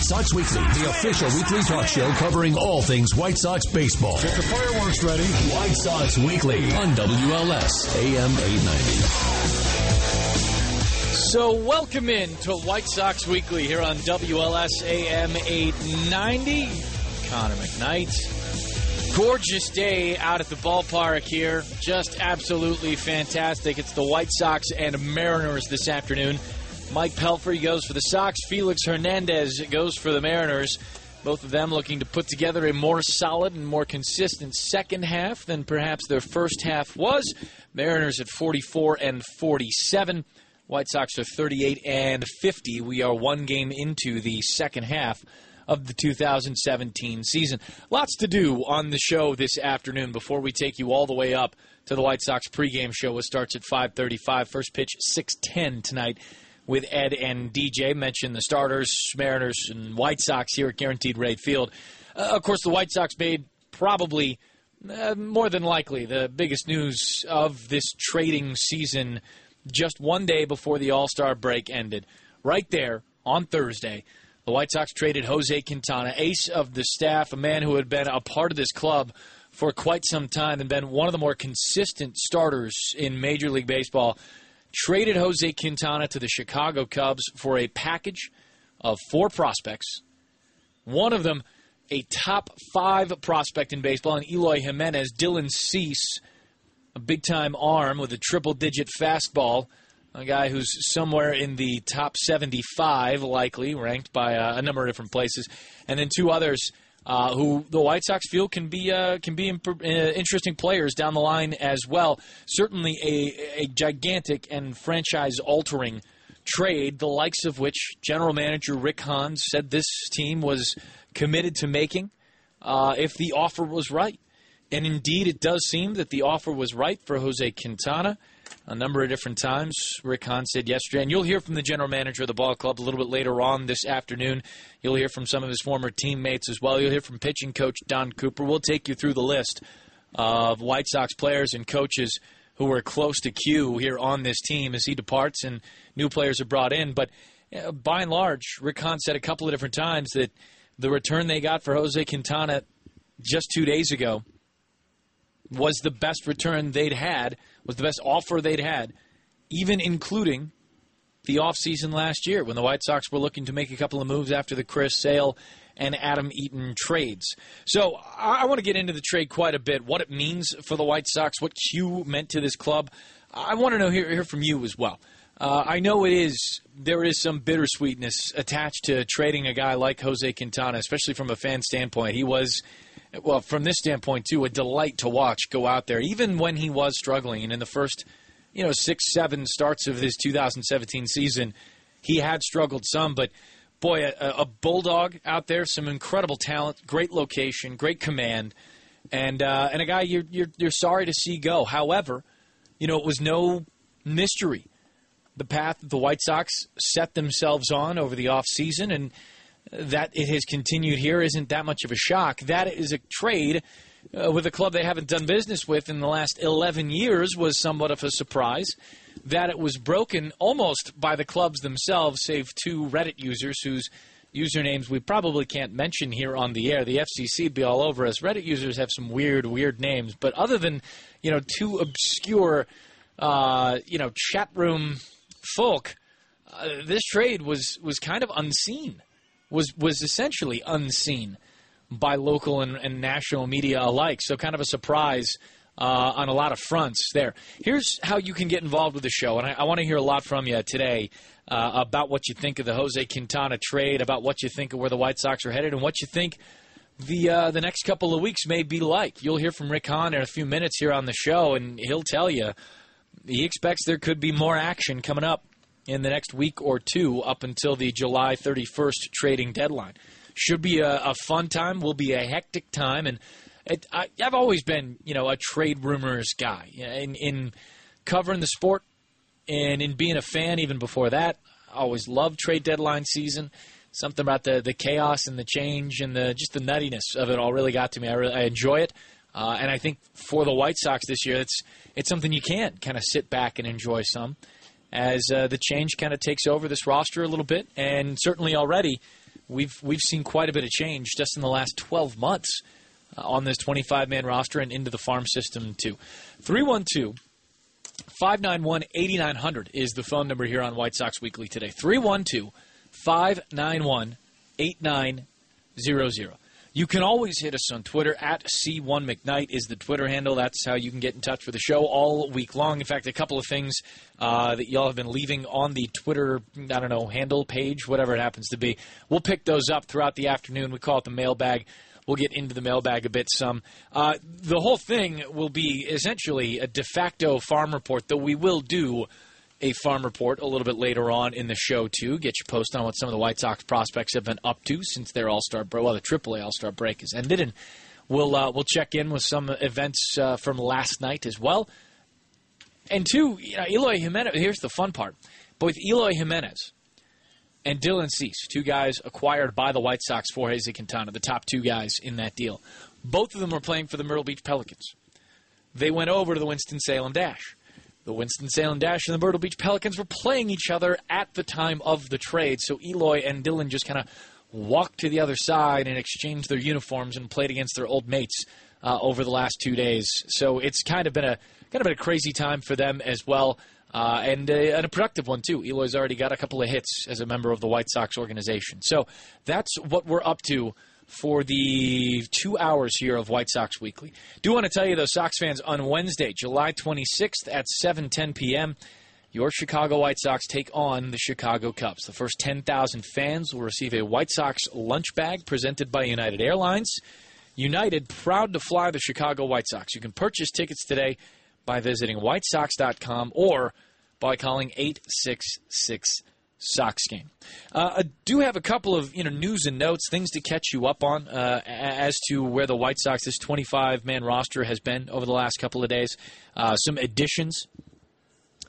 White Sox Weekly, the official weekly talk show covering all things White Sox baseball. Get the fireworks ready. White Sox Weekly on WLS AM 890. So, welcome in to White Sox Weekly here on WLS AM 890. Connor McKnight. Gorgeous day out at the ballpark here. Just absolutely fantastic. It's the White Sox and Mariners this afternoon. Mike Pelfrey goes for the Sox. Felix Hernandez goes for the Mariners. Both of them looking to put together a more solid and more consistent second half than perhaps their first half was. Mariners at 44 and 47. White Sox are 38 and 50. We are one game into the second half of the 2017 season. Lots to do on the show this afternoon before we take you all the way up to the White Sox pregame show. which starts at 5:35. First pitch 6:10 tonight with Ed and DJ. Mentioned the starters, Mariners, and White Sox here at Guaranteed Rate Field. Uh, of course, the White Sox made probably uh, more than likely the biggest news of this trading season just one day before the All Star break ended. Right there on Thursday, the White Sox traded Jose Quintana, ace of the staff, a man who had been a part of this club for quite some time and been one of the more consistent starters in Major League Baseball traded Jose Quintana to the Chicago Cubs for a package of four prospects. One of them, a top five prospect in baseball, and Eloy Jimenez, Dylan Cease, a big time arm with a triple digit fastball, a guy who's somewhere in the top 75, likely, ranked by a, a number of different places, and then two others uh, who the White Sox feel can be uh, can be imp- uh, interesting players down the line as well. Certainly a, a gigantic and franchise altering trade, the likes of which General Manager Rick Hahn said this team was committed to making uh, if the offer was right. And indeed, it does seem that the offer was right for Jose Quintana a number of different times. Rick Hahn said yesterday, and you'll hear from the general manager of the ball club a little bit later on this afternoon. You'll hear from some of his former teammates as well. You'll hear from pitching coach Don Cooper. We'll take you through the list of White Sox players and coaches who were close to Q here on this team as he departs and new players are brought in. But uh, by and large, Rick Hahn said a couple of different times that the return they got for Jose Quintana just two days ago was the best return they'd had – was the best offer they'd had, even including the offseason last year when the White Sox were looking to make a couple of moves after the Chris Sale and Adam Eaton trades. So I, want to get into the trade quite a bit, what it means for the White Sox, what Q meant to this club. I want to know hear, hear from you as well. Uh, I know it is there is some bittersweetness attached to trading a guy like Jose Quintana, especially from a fan standpoint. He was well, from this standpoint too, a delight to watch go out there, even when he was struggling. And in the first, you know, six, seven starts of his 2017 season, he had struggled some, but boy, a, a bulldog out there, some incredible talent, great location, great command, and uh, and a guy you're, you're you're sorry to see go. However, you know, it was no mystery the path that the White Sox set themselves on over the offseason and that it has continued here isn't that much of a shock. That is a trade uh, with a club they haven't done business with in the last 11 years was somewhat of a surprise. That it was broken almost by the clubs themselves, save two Reddit users whose usernames we probably can't mention here on the air. The FCC be all over us. Reddit users have some weird, weird names, but other than you know two obscure, uh, you know, chat room folk, uh, this trade was was kind of unseen was was essentially unseen by local and, and national media alike. So kind of a surprise uh, on a lot of fronts there. Here's how you can get involved with the show, and I, I want to hear a lot from you today uh, about what you think of the Jose Quintana trade, about what you think of where the White Sox are headed, and what you think the uh, the next couple of weeks may be like. You'll hear from Rick Hahn in a few minutes here on the show, and he'll tell you he expects there could be more action coming up in the next week or two up until the July 31st trading deadline. Should be a, a fun time. Will be a hectic time, and it, I, have always been, you know, a trade rumors guy in, in covering the sport and in being a fan. Even before that, I always loved trade deadline season. Something about the the chaos and the change and the just the nuttiness of it all really got to me. I, really, I enjoy it. Uh, and I think for the White Sox this year, it's it's something you can kind of sit back and enjoy some as uh, the change kind of takes over this roster a little bit. And certainly already, we've we've seen quite a bit of change just in the last 12 months uh, on this 25 man roster and into the farm system too. 312 591 8900 is the phone number here on White Sox Weekly today. 312 591 8900. You can always hit us on Twitter at C1McKnight is the Twitter handle. That's how you can get in touch with the show all week long. In fact, a couple of things uh, that y'all have been leaving on the Twitter, I don't know, handle page, whatever it happens to be. We'll pick those up throughout the afternoon. We call it the mailbag. We'll get into the mailbag a bit some. Uh, the whole thing will be essentially a de facto farm report, though we will do a farm report a little bit later on in the show too. Get your post on what some of the White Sox prospects have been up to since their All Star break. Well, the AAA All Star break has ended, and we'll uh, we'll check in with some events uh, from last night as well. And two, you know, Eloy Jimenez. Here's the fun part: both Eloy Jimenez and Dylan Cease, two guys acquired by the White Sox for Jose Quintana, the top two guys in that deal. Both of them were playing for the Myrtle Beach Pelicans. They went over to the Winston Salem Dash. The Winston-Salem Dash and the Myrtle Beach Pelicans were playing each other at the time of the trade, so Eloy and Dylan just kind of walked to the other side and exchanged their uniforms and played against their old mates uh, over the last two days. So it's kind of been a kind of been a crazy time for them as well, uh, and, a, and a productive one too. Eloy's already got a couple of hits as a member of the White Sox organization. So that's what we're up to for the two hours here of White Sox Weekly. Do want to tell you, though, Sox fans, on Wednesday, July 26th at 7:10 p.m., your Chicago White Sox take on the Chicago Cubs. The first 10,000 fans will receive a White Sox lunch bag presented by United Airlines. United, proud to fly the Chicago White Sox. You can purchase tickets today by visiting whitesox.com or by calling 866 Sox game. Uh, I do have a couple of you know news and notes, things to catch you up on uh, as to where the White Sox this 25 man roster has been over the last couple of days. Uh, some additions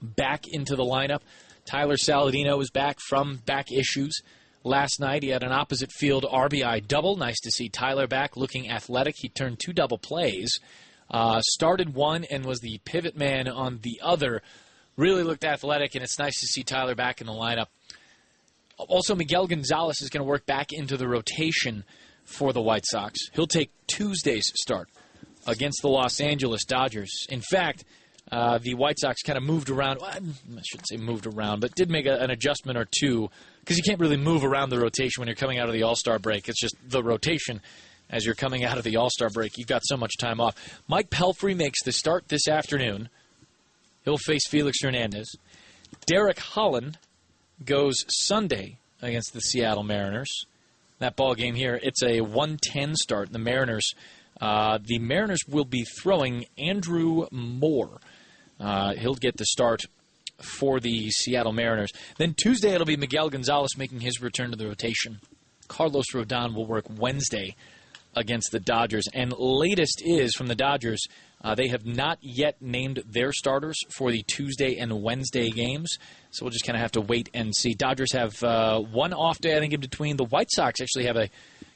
back into the lineup. Tyler Saladino was back from back issues last night. He had an opposite field RBI double. Nice to see Tyler back, looking athletic. He turned two double plays. Uh, started one and was the pivot man on the other. Really looked athletic, and it's nice to see Tyler back in the lineup. Also, Miguel Gonzalez is going to work back into the rotation for the White Sox. He'll take Tuesday's start against the Los Angeles Dodgers. In fact, uh, the White Sox kind of moved around. Well, I shouldn't say moved around, but did make a, an adjustment or two because you can't really move around the rotation when you're coming out of the All Star break. It's just the rotation as you're coming out of the All Star break. You've got so much time off. Mike Pelfrey makes the start this afternoon. He'll face Felix Hernandez. Derek Holland goes Sunday against the Seattle Mariners. That ball game here, it's a 110 start. The Mariners, uh, the Mariners will be throwing Andrew Moore. Uh, he'll get the start for the Seattle Mariners. Then Tuesday it'll be Miguel Gonzalez making his return to the rotation. Carlos Rodon will work Wednesday against the Dodgers. And latest is from the Dodgers, uh, they have not yet named their starters for the Tuesday and Wednesday games. So we'll just kind of have to wait and see. Dodgers have uh, one off day, I think, in between. The White Sox actually have a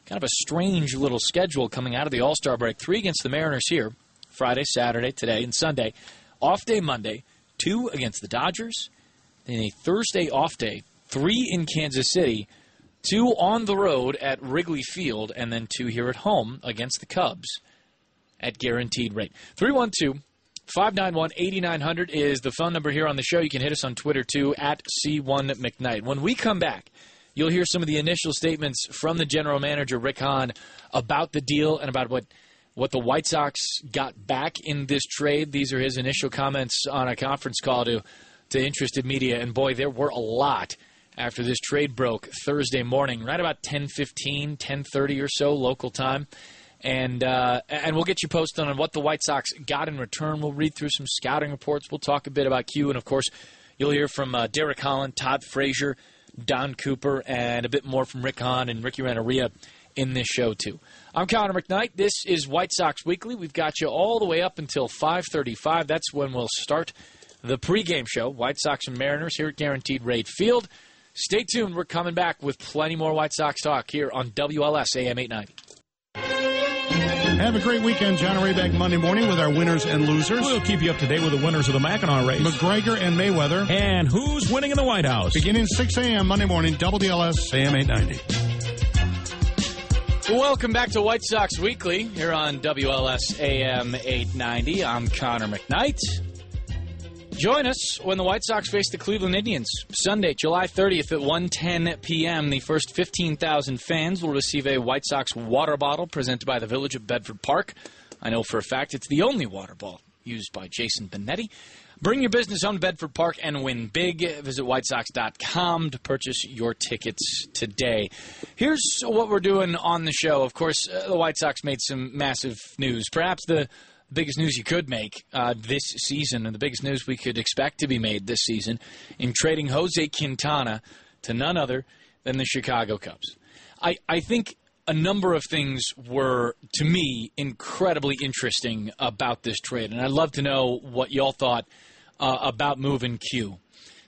kind of a strange little schedule coming out of the All Star break. Three against the Mariners here Friday, Saturday, today, and Sunday. Off day Monday, two against the Dodgers. Then a Thursday off day, three in Kansas City, two on the road at Wrigley Field, and then two here at home against the Cubs at guaranteed rate. 312 591 8900 is the phone number here on the show. You can hit us on Twitter too, at C1 McKnight. When we come back, you'll hear some of the initial statements from the general manager, Rick Hahn, about the deal and about what, what the White Sox got back in this trade. These are his initial comments on a conference call to, to interested media. And boy, there were a lot after this trade broke Thursday morning, right about 10:15, 10:30 or so local time and uh, and we'll get you posted on what the White Sox got in return. We'll read through some scouting reports. We'll talk a bit about Q, and of course, you'll hear from uh, Derek Holland, Todd Frazier, Don Cooper, and a bit more from Rick Hahn and Ricky Renteria in this show too. I'm Connor McKnight. This is White Sox Weekly. We've got you all the way up until 5:35. That's when we'll start the pregame show. White Sox and Mariners here at Guaranteed Rate Field. Stay tuned. We're coming back with plenty more White Sox talk here on WLS AM 890. Have a great weekend, John Rayback Monday morning with our winners and losers. We'll keep you up to date with the winners of the Mackinac race. McGregor and Mayweather. And who's winning in the White House. Beginning 6 a.m. Monday morning, WLS AM 890. Welcome back to White Sox Weekly here on WLS AM 890. I'm Connor McKnight. Join us when the White Sox face the Cleveland Indians. Sunday, July 30th at 1:10 p.m. The first 15,000 fans will receive a White Sox water bottle presented by the Village of Bedford Park. I know for a fact it's the only water bottle used by Jason Benetti. Bring your business on Bedford Park and win big. Visit whitesox.com to purchase your tickets today. Here's what we're doing on the show. Of course, uh, the White Sox made some massive news. Perhaps the biggest news you could make uh, this season, and the biggest news we could expect to be made this season, in trading Jose Quintana to none other than the Chicago Cubs. I, I think a number of things were, to me, incredibly interesting about this trade, and I'd love to know what y'all thought uh, about moving Q.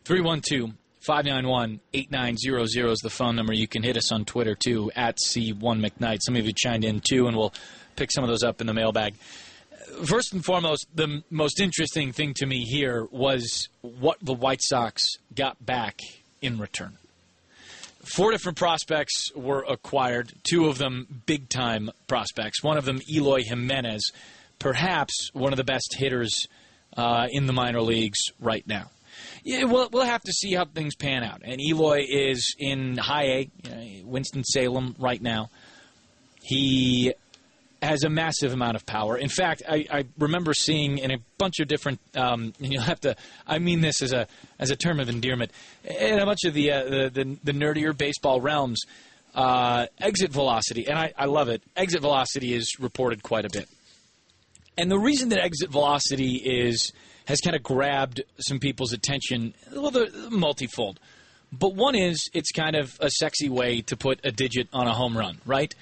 312 591 8900 is the phone number. You can hit us on Twitter too, at C1McKnight. Some of you chimed in too, and we'll pick some of those up in the mailbag. First and foremost, the most interesting thing to me here was what the White Sox got back in return. Four different prospects were acquired, two of them big time prospects. One of them, Eloy Jimenez, perhaps one of the best hitters uh, in the minor leagues right now. Yeah, we'll, we'll have to see how things pan out. And Eloy is in high A, you know, Winston Salem right now. He has a massive amount of power. In fact, I, I remember seeing in a bunch of different. Um, and you'll have to. I mean this as a as a term of endearment. In a bunch of the uh, the, the, the nerdier baseball realms, uh, exit velocity, and I, I love it. Exit velocity is reported quite a bit. And the reason that exit velocity is has kind of grabbed some people's attention, well, they're multifold. But one is it's kind of a sexy way to put a digit on a home run, right?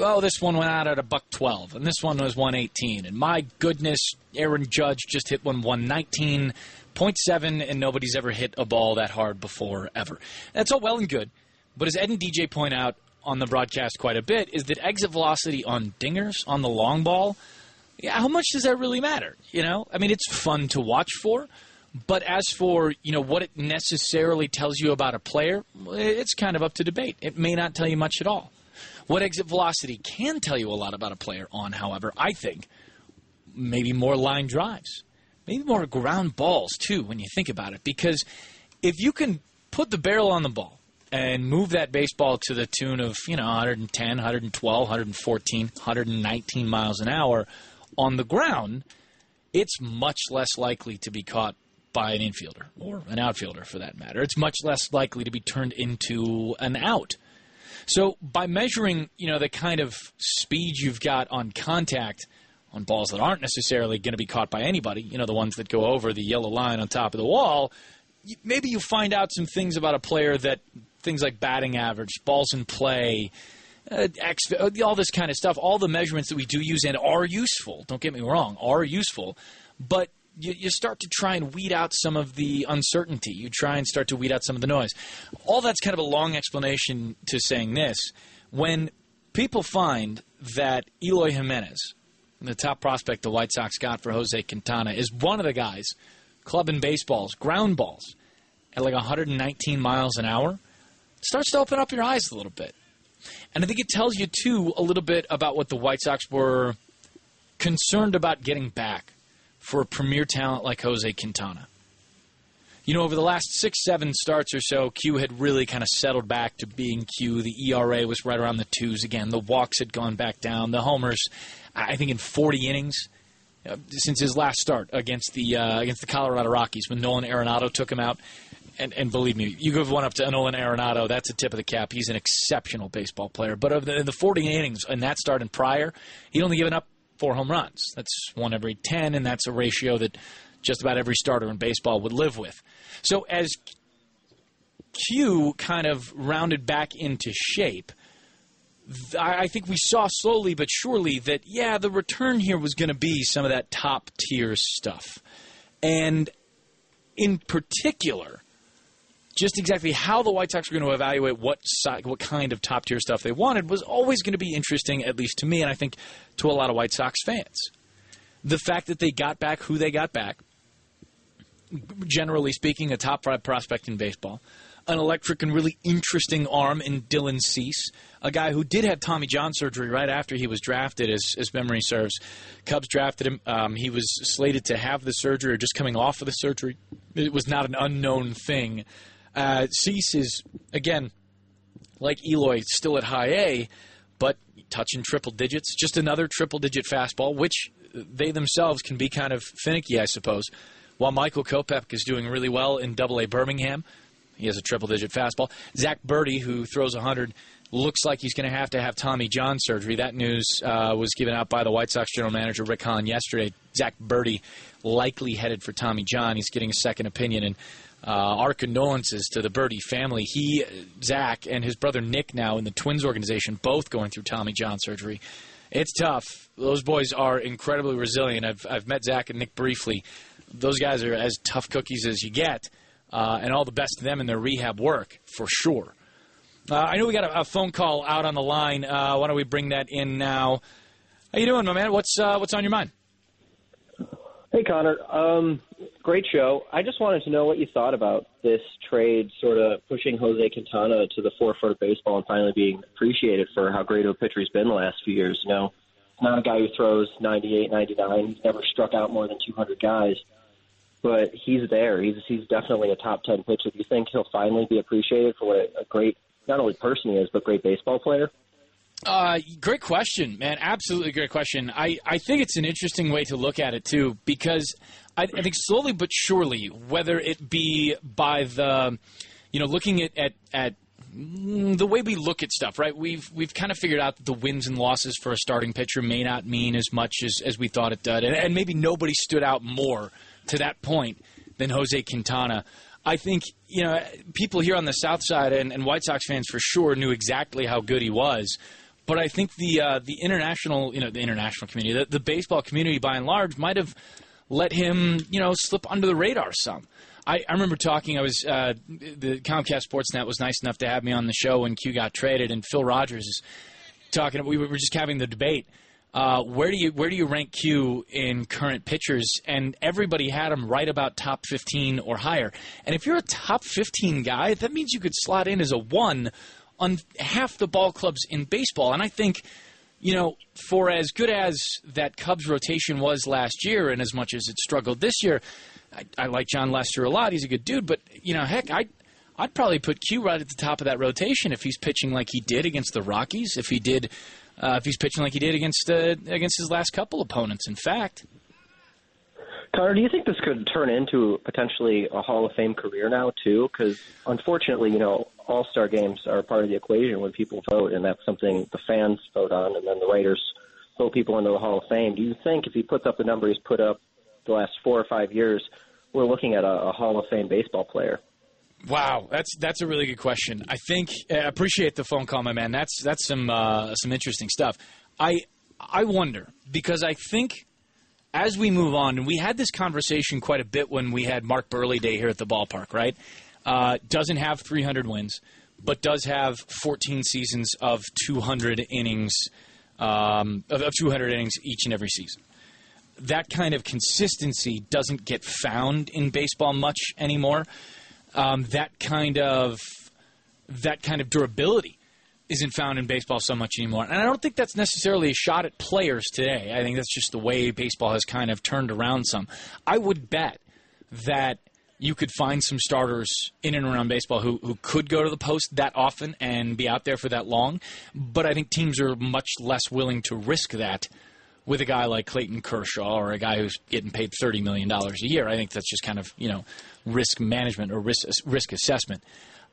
Oh, this one went out at a buck twelve, and this one was one eighteen. And my goodness, Aaron Judge just hit one one nineteen point seven, and nobody's ever hit a ball that hard before ever. That's all well and good, but as Ed and DJ point out on the broadcast quite a bit, is that exit velocity on dingers on the long ball yeah, how much does that really matter? You know, I mean, it's fun to watch for, but as for you know what it necessarily tells you about a player, it's kind of up to debate. It may not tell you much at all. What exit velocity can tell you a lot about a player on, however, I think maybe more line drives, maybe more ground balls too. When you think about it, because if you can put the barrel on the ball and move that baseball to the tune of you know 110, 112, 114, 119 miles an hour on the ground, it's much less likely to be caught by an infielder or an outfielder for that matter. It's much less likely to be turned into an out. So by measuring, you know, the kind of speed you've got on contact on balls that aren't necessarily going to be caught by anybody, you know, the ones that go over the yellow line on top of the wall, maybe you find out some things about a player that things like batting average, balls in play, uh, uh, all this kind of stuff, all the measurements that we do use and are useful, don't get me wrong, are useful, but you, you, start to try and weed out some of the uncertainty. You try and start to weed out some of the noise. All that's kind of a long explanation to saying this. When people find that Eloy Jimenez, the top prospect the White Sox got for Jose Quintana, is one of the guys clubbing baseballs, ground balls, at like 119 miles an hour, starts to open up your eyes a little bit. And I think it tells you, too, a little bit about what the White Sox were concerned about getting back for a premier talent like Jose Quintana. You know, over the last six, seven starts or so, Q had really kind of settled back to being Q. The ERA was right around the twos again. The walks had gone back down. The homers, I think, in 40 innings uh, since his last start against the uh, against the Colorado Rockies when Nolan Arenado took him out and, and believe me, you give one up to Nolan Arenado, that's a tip of the cap. He's an exceptional baseball player. But of the, the 40 innings in that start and prior, he'd only given up four home runs. That's one every 10, and that's a ratio that just about every starter in baseball would live with. So as Q kind of rounded back into shape, I think we saw slowly but surely that, yeah, the return here was going to be some of that top tier stuff. And in particular, just exactly how the White Sox were going to evaluate what what kind of top tier stuff they wanted was always going to be interesting, at least to me, and I think to a lot of White Sox fans. The fact that they got back who they got back, generally speaking, a top five prospect in baseball, an electric and really interesting arm in Dylan Cease, a guy who did have Tommy John surgery right after he was drafted, as, as memory serves. Cubs drafted him. Um, he was slated to have the surgery or just coming off of the surgery. It was not an unknown thing. Uh, Cease is, again, like Eloy, still at high A, but touching triple digits. Just another triple digit fastball, which they themselves can be kind of finicky, I suppose. While Michael Kopech is doing really well in Double A Birmingham, he has a triple digit fastball. Zach Burdi, who throws 100, looks like he's going to have to have Tommy John surgery. That news uh, was given out by the White Sox general manager Rick Hahn yesterday. Zach Burdi likely headed for Tommy John. He's getting a second opinion, and uh, our condolences to the Burdi family. He, Zach, and his brother Nick now in the Twins organization, both going through Tommy John surgery. It's tough. Those boys are incredibly resilient. I've, I've met Zach and Nick briefly. Those guys are as tough cookies as you get, uh, and all the best to them in their rehab work, for sure. Uh, I know we got a, a, phone call out on the line. Uh, why don't we bring that in now? How you doing, my man? What's uh, what's on your mind? Hey, Connor. Um, great show. I just wanted to know what you thought about this trade, sort of pushing Jose Quintana to the forefront of baseball and finally being appreciated for how great of a pitcher he's been the last few years. You know, not a guy who throws 98, 99. He's never struck out more than 200 guys, but he's there. He's he's definitely a top 10 pitcher. Do you think he'll finally be appreciated for what a great not only person he is, but great baseball player? Uh, great question, man. Absolutely great question. I, I think it's an interesting way to look at it too, because I, I think slowly but surely, whether it be by the, you know, looking at, at, at the way we look at stuff, right? We've we've kind of figured out that the wins and losses for a starting pitcher may not mean as much as, as we thought it did, and, and maybe nobody stood out more to that point than Jose Quintana. I think you know people here on the South Side and, and White Sox fans for sure knew exactly how good he was. But I think the uh, the international, you know, the international community, the, the baseball community by and large, might have let him, you know, slip under the radar some. I, I remember talking. I was uh, the Comcast Sportsnet was nice enough to have me on the show when Q got traded, and Phil Rogers is talking. We were just having the debate. Uh, where do you where do you rank Q in current pitchers? And everybody had him right about top 15 or higher. And if you're a top 15 guy, that means you could slot in as a one on half the ball clubs in baseball. And I think, you know, for as good as that Cubs rotation was last year, and as much as it struggled this year, I, I like Jon Lester a lot. He's a good dude, but you know, heck, I. I'd probably put Q right at the top of that rotation if he's pitching like he did against the Rockies. If he did, uh, if he's pitching like he did against uh, against his last couple opponents. In fact, Connor, do you think this could turn into potentially a Hall of Fame career now too? Because unfortunately, you know, All Star games are part of the equation when people vote, and that's something the fans vote on, and then the writers vote people into the Hall of Fame. Do you think if he puts up the number he's put up the last four or five years, we're looking at a, a Hall of Fame baseball player? Wow, that's that's a really good question. I think I appreciate the phone call, my man. That's that's some uh, some interesting stuff. I I wonder because I think as we move on, and we had this conversation quite a bit when we had Mark Buehrle Day here at the ballpark, right? Uh, doesn't have 300 wins, but does have 14 seasons of 200 innings, um, of, of 200 innings each and every season. That kind of consistency doesn't get found in baseball much anymore. Um, that kind of that kind of durability isn't found in baseball so much anymore. And I don't think that's necessarily a shot at players today. I think that's just the way baseball has kind of turned around some. I would bet that you could find some starters in and around baseball who, who could go to the post that often and be out there for that long. But I think teams are much less willing to risk that with a guy like Clayton Kershaw or a guy who's getting paid $30 million a year. I think that's just kind of, you know, risk management or risk, risk assessment.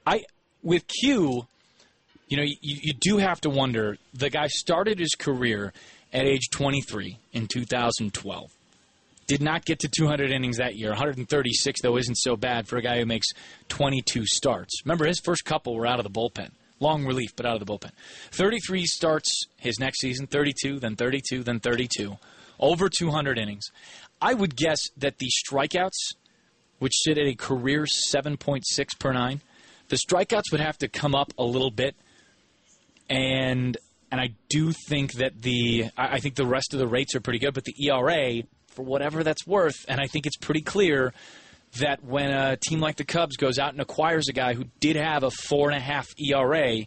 I, with Q, you know, you, you do have to wonder. The guy started his career at age 23 in 2012. Did not get to 200 innings that year. 136, though, isn't so bad for a guy who makes 22 starts. Remember, his first couple were out of the bullpen. Long relief, but out of the bullpen. 33 starts his next season, 32, then 32, then 32. Over 200 innings. I would guess that the strikeouts, which sit at a career 7.6 per nine, the strikeouts would have to come up a little bit and and I do think that the I think the rest of the rates are pretty good, but the ERA, for whatever that's worth, and I think it's pretty clear that when a team like the Cubs goes out and acquires a guy who did have a four and a half ERA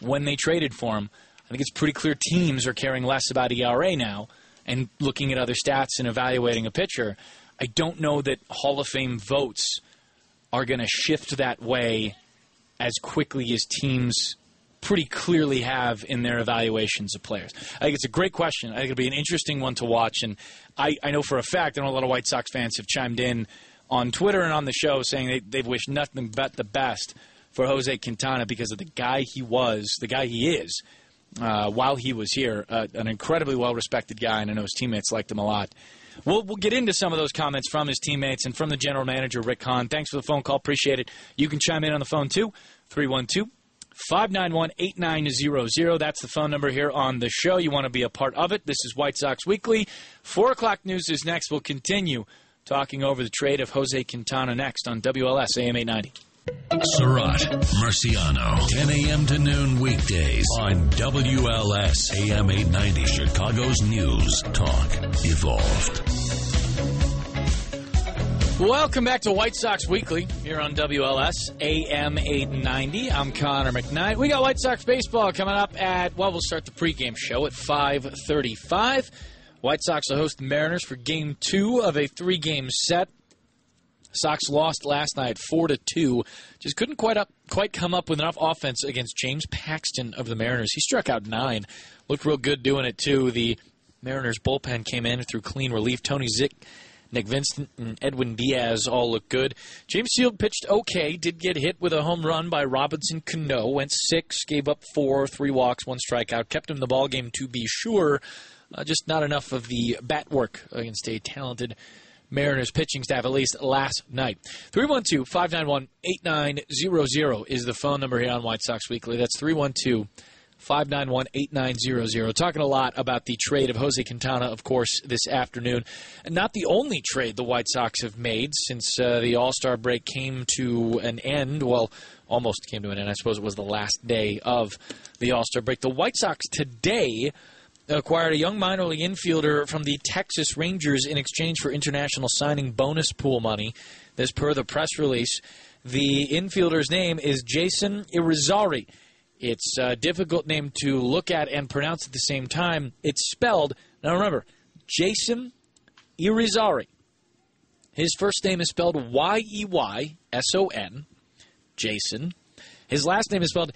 when they traded for him, I think it's pretty clear teams are caring less about ERA now and looking at other stats and evaluating a pitcher. I don't know that Hall of Fame votes are going to shift that way as quickly as teams pretty clearly have in their evaluations of players? I think it's a great question. I think it'll be an interesting one to watch. And I, I know for a fact, I know a lot of White Sox fans have chimed in on Twitter and on the show saying they, they've wished nothing but the best for Jose Quintana because of the guy he was, the guy he is, uh, while he was here. Uh, an incredibly well respected guy, and I know his teammates liked him a lot. We'll, we'll get into some of those comments from his teammates and from the general manager, Rick Hahn. Thanks for the phone call. Appreciate it. You can chime in on the phone, too. 312 591 8900. That's the phone number here on the show. You want to be a part of it. This is White Sox Weekly. 4 o'clock news is next. We'll continue talking over the trade of Jose Quintana next on WLS AM 890. Surratt, Marciano, 10 a.m. to noon weekdays on WLS AM 890, Chicago's News Talk Evolved. Welcome back to White Sox Weekly here on WLS AM 890. I'm Connor McKnight. We got White Sox baseball coming up at well, we'll start the pregame show at 5:35. White Sox will host the Mariners for Game Two of a three-game set. Sox lost last night four to two. Just couldn't quite up quite come up with enough offense against James Paxton of the Mariners. He struck out nine, looked real good doing it too. The Mariners bullpen came in through clean relief. Tony Zych Nick Vincent and Edwin Diaz all look good. James Shield pitched okay, did get hit with a home run by Robinson Cano, went six, gave up four, three walks, one strikeout, kept him in the ball game to be sure. Uh, just not enough of the bat work against a talented Mariners pitching staff, at least last night. 312 591 8900 is the phone number here on White Sox Weekly. That's 312 591 8900. Talking a lot about the trade of Jose Quintana, of course, this afternoon. Not the only trade the White Sox have made since uh, the All Star break came to an end. Well, almost came to an end. I suppose it was the last day of the All Star break. The White Sox today acquired a young minor league infielder from the Texas Rangers in exchange for international signing bonus pool money. This per the press release. The infielder's name is Yeyson Yrizarri. It's a difficult name to look at and pronounce at the same time. It's spelled, now remember, Yeyson Yrizarri. His first name is spelled Y E Y S O N, Yeyson. His last name is spelled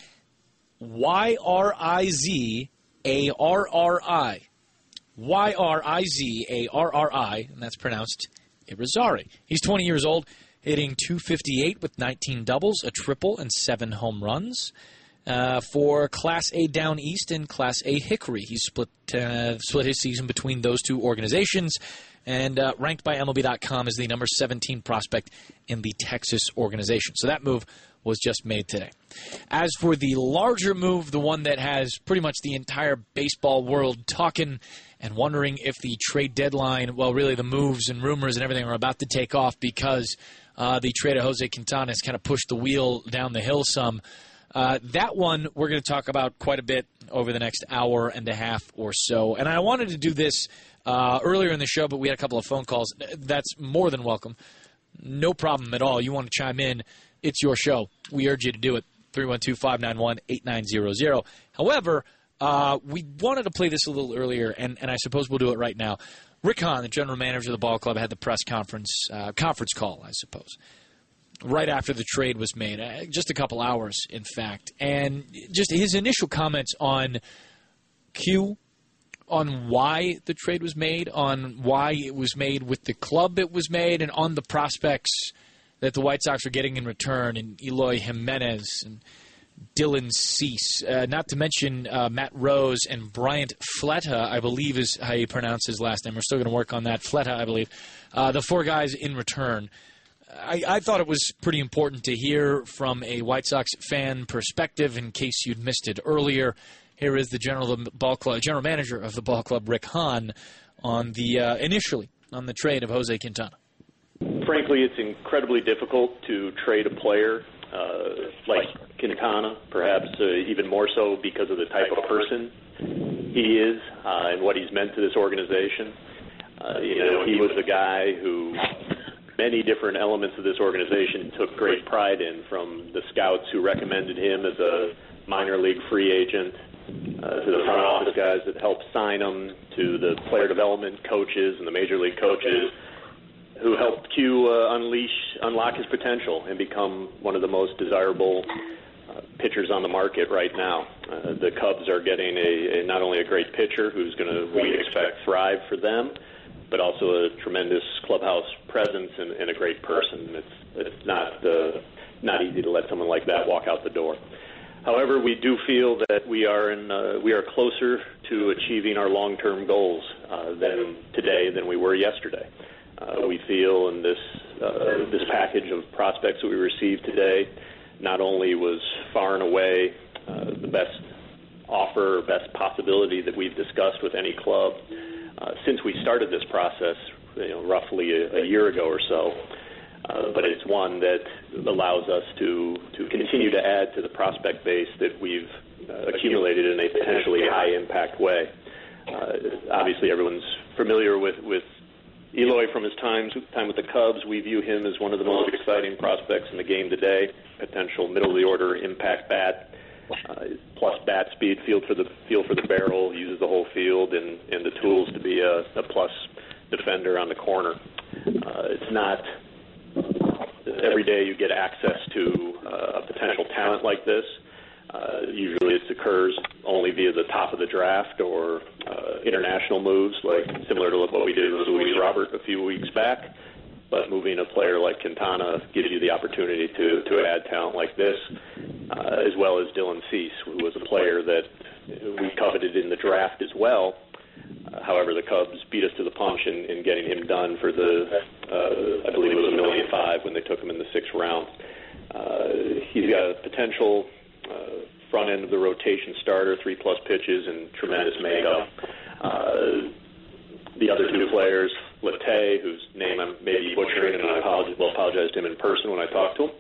Y R I Z A R R I. Y R I Z A R R I, and that's pronounced Yrizarri. He's 20 years old, hitting 258 with 19 doubles, a triple, and seven home runs. Uh, for Class A Down East and Class A Hickory. He split uh, split his season between those two organizations, and uh, ranked by MLB.com as the number 17 prospect in the Texas organization. So that move was just made today. As for the larger move, the one that has pretty much the entire baseball world talking and wondering if the trade deadline, well, really the moves and rumors and everything are about to take off because uh, the trade of Jose Quintana has kind of pushed the wheel down the hill some. Uh, that one we're going to talk about quite a bit over the next hour and a half or so. And I wanted to do this uh, earlier in the show, but we had a couple of phone calls. That's more than welcome. No problem at all. You want to chime in, it's your show. We urge you to do it. 312 591 8900. However, uh, we wanted to play this a little earlier, and, and I suppose we'll do it right now. Rick Hahn, the general manager of the ball club, had the press conference uh, conference call, I suppose right after the trade was made, uh, just a couple hours, in fact, and just his initial comments on Q, on why the trade was made, on why it was made with the club it was made, and on the prospects that the White Sox are getting in return, and Eloy Jimenez and Dylan Cease, uh, not to mention uh, Matt Rose and Bryant Flete, I believe is how you pronounce his last name. We're still going to work on that. Flete, I believe. Uh, the four guys in return. I, I, thought it was pretty important to hear from a White Sox fan perspective. In case you'd missed it earlier, here is the general ball club, general manager of the ball club, Rick Hahn, on the uh, initially on the trade of Jose Quintana. Frankly, it's incredibly difficult to trade a player uh, like Quintana, perhaps uh, even more so because of the type of person he is uh, and what he's meant to this organization. Uh, you know, he was a guy who many different elements of this organization took great pride in, from the scouts who recommended him as a minor league free agent, uh, to the front office guys that helped sign him, to the player development coaches and the major league coaches who helped Q uh, unleash, unlock his potential and become one of the most desirable uh, pitchers on the market right now. Uh, the Cubs are getting a, a not only a great pitcher who's going to we expect thrive for them, but also a tremendous clubhouse presence and, and a great person. It's it's not uh, not easy to let someone like that walk out the door. However, we do feel that we are in uh, we are closer to achieving our long-term goals uh, than today than we were yesterday. Uh, we feel in this uh, this package of prospects that we received today not only was far and away uh, the best offer, best possibility that we've discussed with any club uh, since we started this process, you know, roughly a, a year ago or so. Uh, but it's one that allows us to to continue to add to the prospect base that we've uh, accumulated in a potentially high impact way. Uh, obviously, everyone's familiar with with Eloy from his time time with the Cubs. We view him as one of the most exciting prospects in the game today. Potential middle of the order impact bat. Uh, plus bat speed, field for the feel for the barrel, uses the whole field and, and the tools to be a, a plus defender on the corner. Uh, it's not every day you get access to uh, a potential talent like this. Uh, usually it occurs only via the top of the draft or uh, international moves, like similar to what we did with Luis Robert a few weeks back. But moving a player like Quintana gives you the opportunity to, to add talent like this, uh, as well as Dylan Cease, who was a player that we coveted in the draft as well. Uh, however, the Cubs beat us to the punch in, in getting him done for the, uh, I believe it was a million five when they took him in the sixth round. Uh, he's got a potential uh, front end of the rotation starter, three plus pitches, and tremendous makeup. Uh, the other two players, Latte, whose name I'm maybe butchering, and I apologize, will apologize to him in person when I talk to him,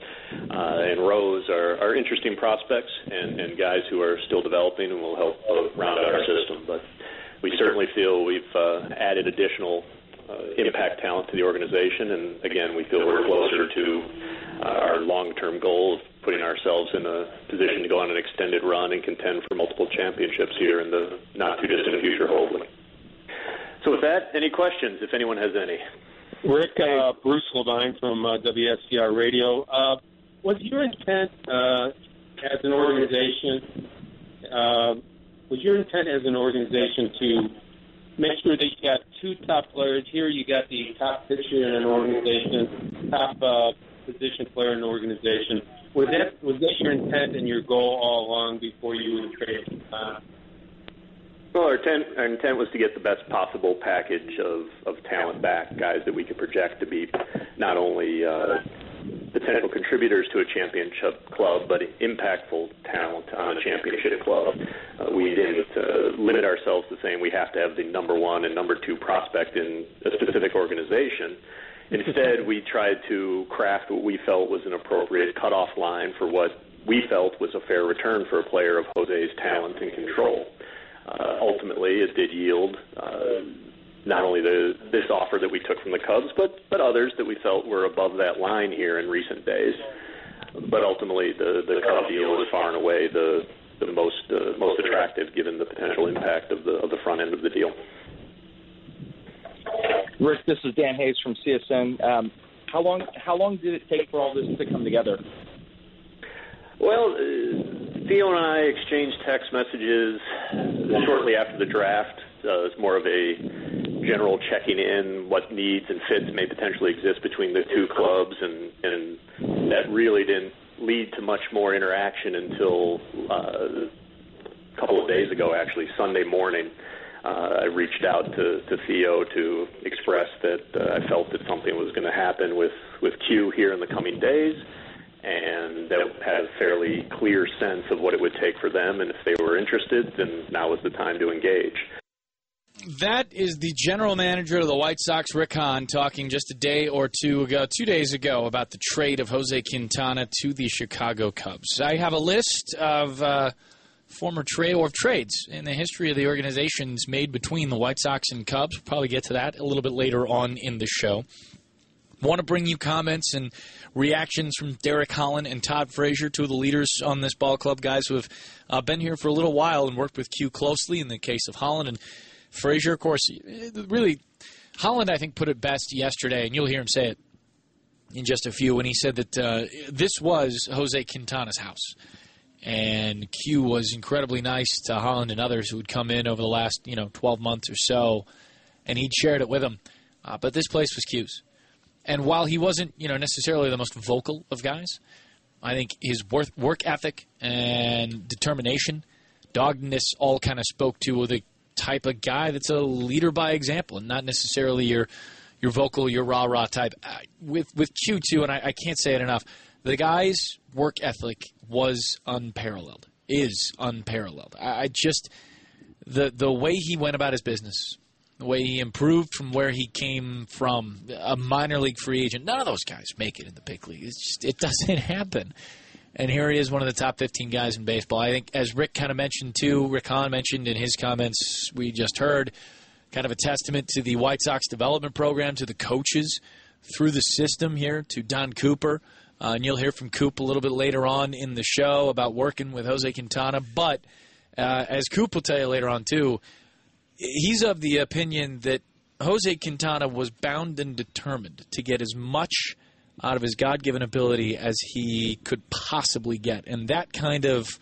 uh, and Rose are, are interesting prospects and, and guys who are still developing and will help uh, round out our system. But we certainly feel we've uh, added additional uh, impact talent to the organization, and again, we feel we're closer to uh, our long-term goal of putting ourselves in a position to go on an extended run and contend for multiple championships here in the not too distant future, hopefully. So, with that, any questions, if anyone has any? Rick, uh, Bruce Levine from uh, WSCR Radio. Uh, was your intent uh, as an organization? Uh, was your intent as an organization to make sure that you got two top players here? You got the top pitcher in an organization, top uh, position player in an organization. Was that was that your intent and your goal all along before you were traded? Uh, well, our intent, our intent was to get the best possible package of, of talent back, guys that we could project to be not only uh, potential contributors to a championship club, but impactful talent on a championship club. Uh, we didn't uh, limit ourselves to saying we have to have the number one and number two prospect in a specific organization. Instead, we tried to craft what we felt was an appropriate cutoff line for what we felt was a fair return for a player of Jose's talent and control uh, ultimately it did yield uh, not only the this offer that we took from the Cubs, but but others that we felt were above that line here in recent days. But ultimately, the the Cub deal was far and away the the most uh, most attractive, given the potential impact of the of the front end of the deal. Rick, this is Dan Hayes from CSN. Um, how long how long did it take for all this to come together? Well, uh, Theo and I exchanged text messages shortly after the draft. Uh, it's more of a general checking in, what needs and fits may potentially exist between the two clubs, and, and that really didn't lead to much more interaction until uh, a couple of days ago, actually, Sunday morning. Uh, I reached out to, to Theo to express that uh, I felt that something was going to happen with, with Q here in the coming days and that had a fairly clear sense of what it would take for them. And if they were interested, then now was the time to engage. That is the general manager of the White Sox, Rick Hahn, talking just a day or two ago, two days ago, about the trade of Jose Quintana to the Chicago Cubs. I have a list of uh, former trade or trades in the history of the organizations made between the White Sox and Cubs. We'll probably get to that a little bit later on in the show. Want to bring you comments and reactions from Derek Holland and Todd Frazier, two of the leaders on this ball club, guys who have uh, been here for a little while and worked with Q closely in the case of Holland and Frazier, of course. Really, Holland, I think, put it best yesterday, and you'll hear him say it in just a few when he said that uh, this was Jose Quintana's house. And Q was incredibly nice to Holland and others who had come in over the last, you know, 12 months or so, and he'd shared it with them. Uh, but this place was Q's. And while he wasn't, you know, necessarily the most vocal of guys, I think his work, work ethic and determination, doggedness, all kind of spoke to the type of guy that's a leader by example, and not necessarily your your vocal, your rah rah type. Uh, with with Q two, and I, I can't say it enough. The guy's work ethic was unparalleled. Is unparalleled. I, I just the the way he went about his business, the way he improved from where he came from, a minor league free agent. None of those guys make it in the big league. It's just it doesn't happen. And here he is, one of the top 15 guys in baseball. I think, as Rick kind of mentioned too, Rick Hahn mentioned in his comments we just heard, kind of a testament to the White Sox development program, to the coaches through the system here, to Don Cooper. Uh, and you'll hear from Coop a little bit later on in the show about working with Jose Quintana. But uh, as Coop will tell you later on too, he's of the opinion that Jose Quintana was bound and determined to get as much out of his God given ability as he could possibly get. And that kind of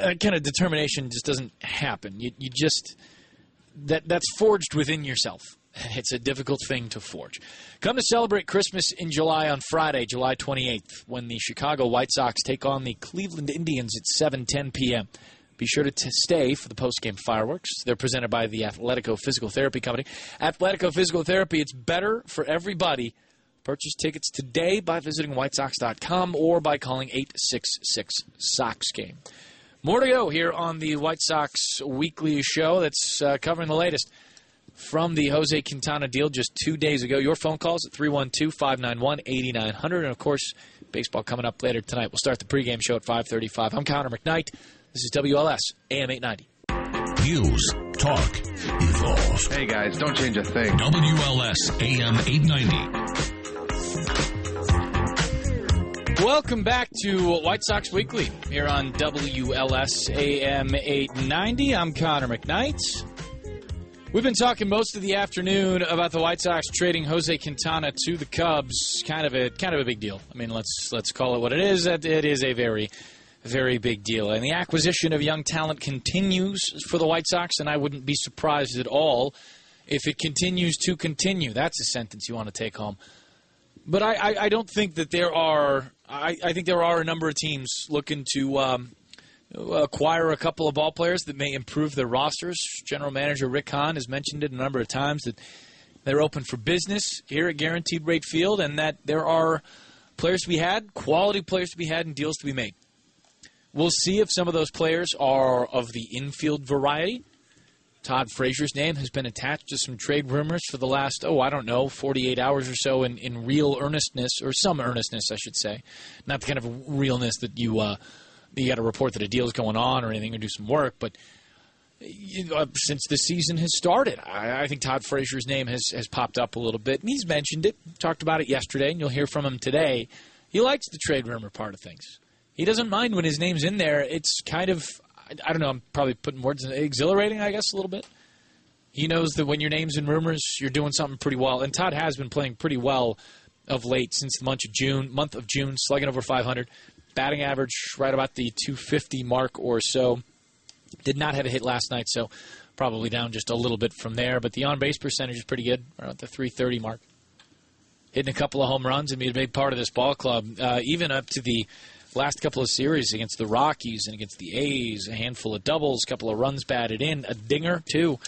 uh, kind of determination just doesn't happen. You, you just that that's forged within yourself. It's a difficult thing to forge. Come to celebrate Christmas in July on Friday, July 28th, when the Chicago White Sox take on the Cleveland Indians at 7:10 p.m. Be sure to t- stay for the post-game fireworks. They're presented by the Athletico Physical Therapy Company. Athletico Physical Therapy, it's better for everybody. Purchase tickets today by visiting whitesox.com or by calling 866 Sox Game. More to go here on the White Sox weekly show that's uh, covering the latest from the Jose Quintana deal just two days ago. Your phone calls at 312 591 8900. And of course, baseball coming up later tonight. We'll start the pregame show at 535. I'm Connor McKnight. This is WLS AM 890. News, talk, evolve. Hey guys, don't change a thing. WLS AM 890. Welcome back to White Sox Weekly here on WLS AM 890. I'm Connor McKnight. We've been talking most of the afternoon about the White Sox trading Jose Quintana to the Cubs. Kind of a kind of a big deal. I mean, let's let's call it what it is. It is a very very big deal. And the acquisition of young talent continues for the White Sox, and I wouldn't be surprised at all if it continues to continue. That's a sentence you want to take home. But I, I, I don't think that there are. I, I think there are a number of teams looking to um, acquire a couple of ball players that may improve their rosters. General Manager Rick Hahn has mentioned it a number of times that they're open for business here at Guaranteed Rate Field, and that there are players to be had, quality players to be had, and deals to be made. We'll see if some of those players are of the infield variety. Todd Frazier's name has been attached to some trade rumors for the last, oh, I don't know, 48 hours or so in, in real earnestness, or some earnestness, I should say. Not the kind of realness that you, uh, you got to report that a deal is going on or anything or do some work, but you know, since the season has started, I, I think Todd Frazier's name has, has popped up a little bit, and he's mentioned it, talked about it yesterday, and you'll hear from him today. He likes the trade rumor part of things. He doesn't mind when his name's in there. It's kind of I don't know. I'm probably putting words in exhilarating, I guess, a little bit. He knows that when your name's in rumors, you're doing something pretty well. And Todd has been playing pretty well of late since the month of June. Month of June, slugging over 500, batting average right about the 250 mark or so. Did not have a hit last night, so probably down just a little bit from there. But the on base percentage is pretty good, around the 330 mark. Hitting a couple of home runs and being a big part of this ball club, uh, even up to the last couple of series against the Rockies and against the A's, a handful of doubles, a couple of runs batted in, a dinger too.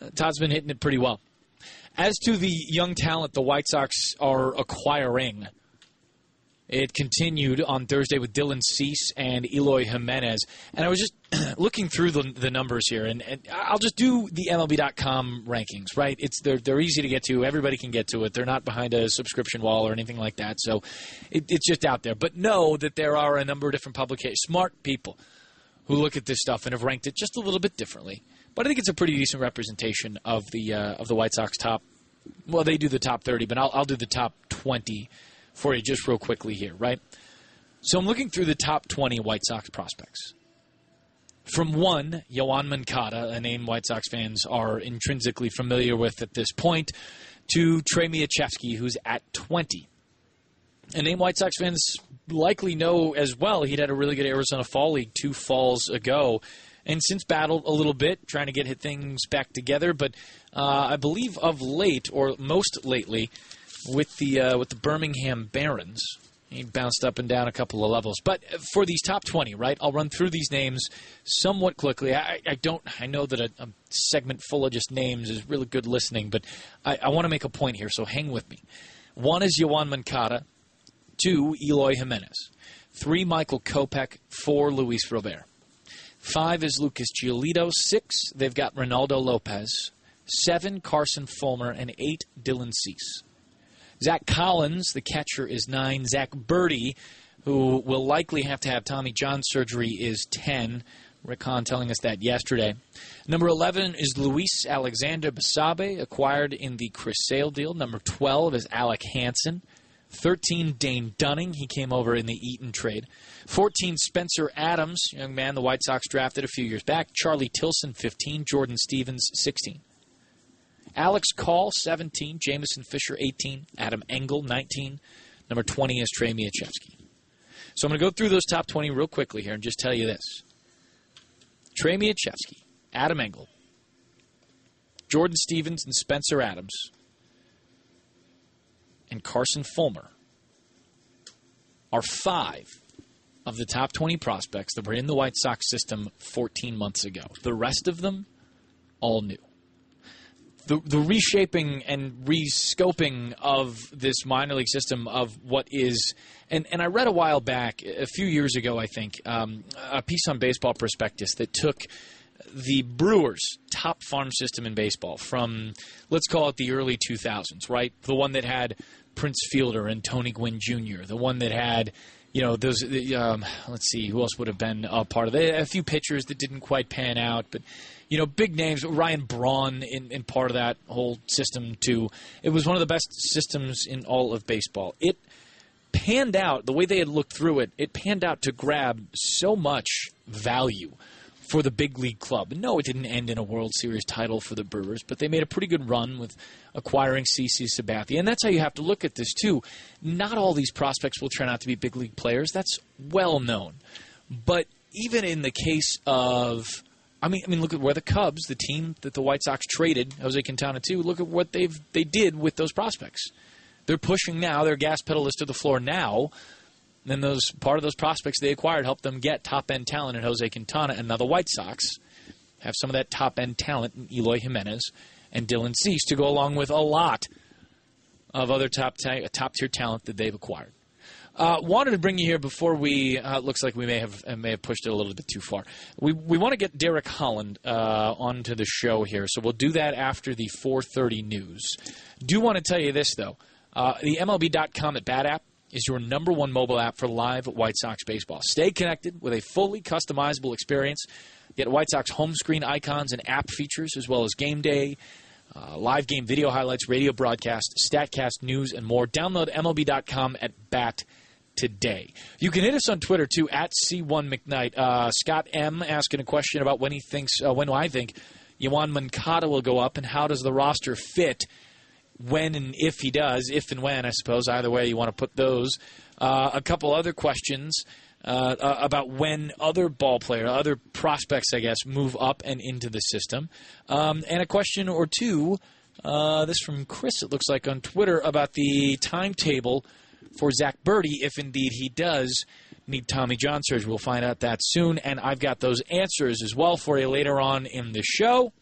Uh, Todd's been hitting it pretty well. As to the young talent the White Sox are acquiring, it continued on Thursday with Dylan Cease and Eloy Jimenez. And I was just looking through the, the numbers here, and, and, I'll just do the MLB.com rankings, right? It's they're, they're easy to get to. Everybody can get to it. They're not behind a subscription wall or anything like that. So it, it's just out there. But know that there are a number of different publications, smart people who look at this stuff and have ranked it just a little bit differently. But I think it's a pretty decent representation of the uh, of the White Sox top well, they do the top 30, but I'll, I'll do the top 20 for you just real quickly here, right? So I'm looking through the top 20 White Sox prospects. From one, Yoan Moncada, a name White Sox fans are intrinsically familiar with at this point, to Trey Michalczewski, who's at 20. A name White Sox fans likely know as well. He'd had a really good Arizona Fall League two falls ago, and since battled a little bit, trying to get things back together. But uh, I believe of late, or most lately, with the uh, with the Birmingham Barons, he bounced up and down a couple of levels. But for these top 20, right, I'll run through these names somewhat quickly. I, I don't, I know that a, a, segment full of just names is really good listening, but I, I want to make a point here, so hang with me. One is Yoan Moncada. Two, Eloy Jimenez. Three, Michael Kopech. Four, Luis Robert. Five is Lucas Giolito. Six, they've got Reynaldo Lopez. Seven, Carson Fulmer. And eight, Dylan Cease. Zach Collins, the catcher, is nine. Zach Burdi, who will likely have to have Tommy John surgery, is 10. Rick Hahn telling us that yesterday. Number 11 is Luis Alexander Basabe, acquired in the Chris Sale deal. Number 12 is Alec Hansen. 13, Dane Dunning. He came over in the Eaton trade. 14, Spencer Adams, young man the White Sox drafted a few years back. Charlie Tilson, 15. Jordan Stephens, 16. Alex Call, 17. Jameson Fisher, 18. Adam Engel, 19. Number 20 is Trey Michalczewski. So I'm going to go through those top 20 real quickly here and just tell you this. Trey Michalczewski, Adam Engel, Jordan Stephens, and Spencer Adams, and Carson Fulmer are five of the top 20 prospects that were in the White Sox system 14 months ago. The rest of them, all new the the reshaping and rescoping of this minor league system of what is and and I read a while back a few years ago I think um, a piece on Baseball Prospectus that took the Brewers top farm system in baseball from let's call it the early 2000s right the one that had Prince Fielder and Tony Gwynn Jr. the one that had you know those um, let's see who else would have been a part of it a few pitchers that didn't quite pan out but you know, big names. Ryan Braun in, in part of that whole system too. It was one of the best systems in all of baseball. It panned out the way they had looked through it. It panned out to grab so much value for the big league club. No, it didn't end in a World Series title for the Brewers, but they made a pretty good run with acquiring CC Sabathia. And that's how you have to look at this, too. Not all these prospects will turn out to be big league players. That's well known. But even in the case of I mean, I mean, look at where the Cubs, the team that the White Sox traded Jose Quintana to, look at what they've they did with those prospects. They're pushing now; their gas pedal is to the floor now. And those part of those prospects they acquired helped them get top end talent in Jose Quintana, and now the White Sox have some of that top end talent in Eloy Jimenez and Dylan Cease to go along with a lot of other top top tier talent that they've acquired. Uh, wanted to bring you here before we. Uh, looks like we may have uh, may have pushed it a little bit too far. We we want to get Derek Holland uh, onto the show here, so we'll do that after the 4:30 news. Do want to tell you this though: uh, the MLB.com at Bat app is your number one mobile app for live White Sox baseball. Stay connected with a fully customizable experience. Get White Sox home screen icons and app features, as well as game day. Uh, live game video highlights, radio broadcast, StatCast news, and more. Download MLB.com at BAT today. You can hit us on Twitter too at C1McKnight. Uh, Scott M asking a question about when he thinks, uh, when I think Yoan Moncada will go up, and how does the roster fit when and if he does, if and when, I suppose. Either way, you want to put those. Uh, a couple other questions. Uh, uh, about when other ball players, other prospects, I guess, move up and into the system. Um, and a question or two, uh, this from Chris, it looks like on Twitter, about the timetable for Zach Burdi if indeed he does need Tommy John surgery. We'll find out that soon, and I've got those answers as well for you later on in the show.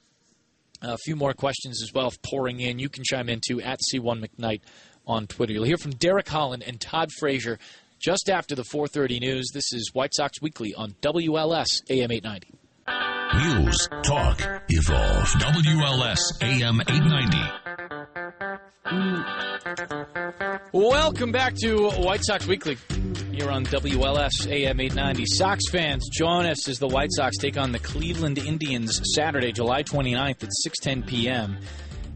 A few more questions as well pouring in. You can chime in too at C1 McKnight on Twitter. You'll hear from Derek Holland and Todd Frazier just after the 4:30 news. This is White Sox Weekly on WLS AM 890. News, talk, evolve. WLS AM 890. Welcome back to White Sox Weekly here on WLS AM 890. Sox fans, join us as the White Sox take on the Cleveland Indians Saturday, July 29th at 6:10 p.m.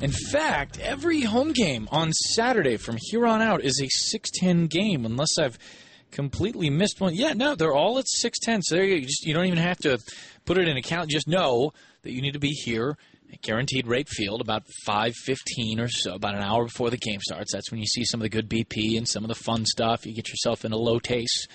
In fact, every home game on Saturday from here on out is a 6:10 game, unless I've completely missed one. Yeah, no, they're all at 6:10. So you just you don't even have to put it in account. Just know that you need to be here at Guaranteed Rate Field about 5:15 or so, about an hour before the game starts. That's when you see some of the good BP and some of the fun stuff. You get yourself in a low taste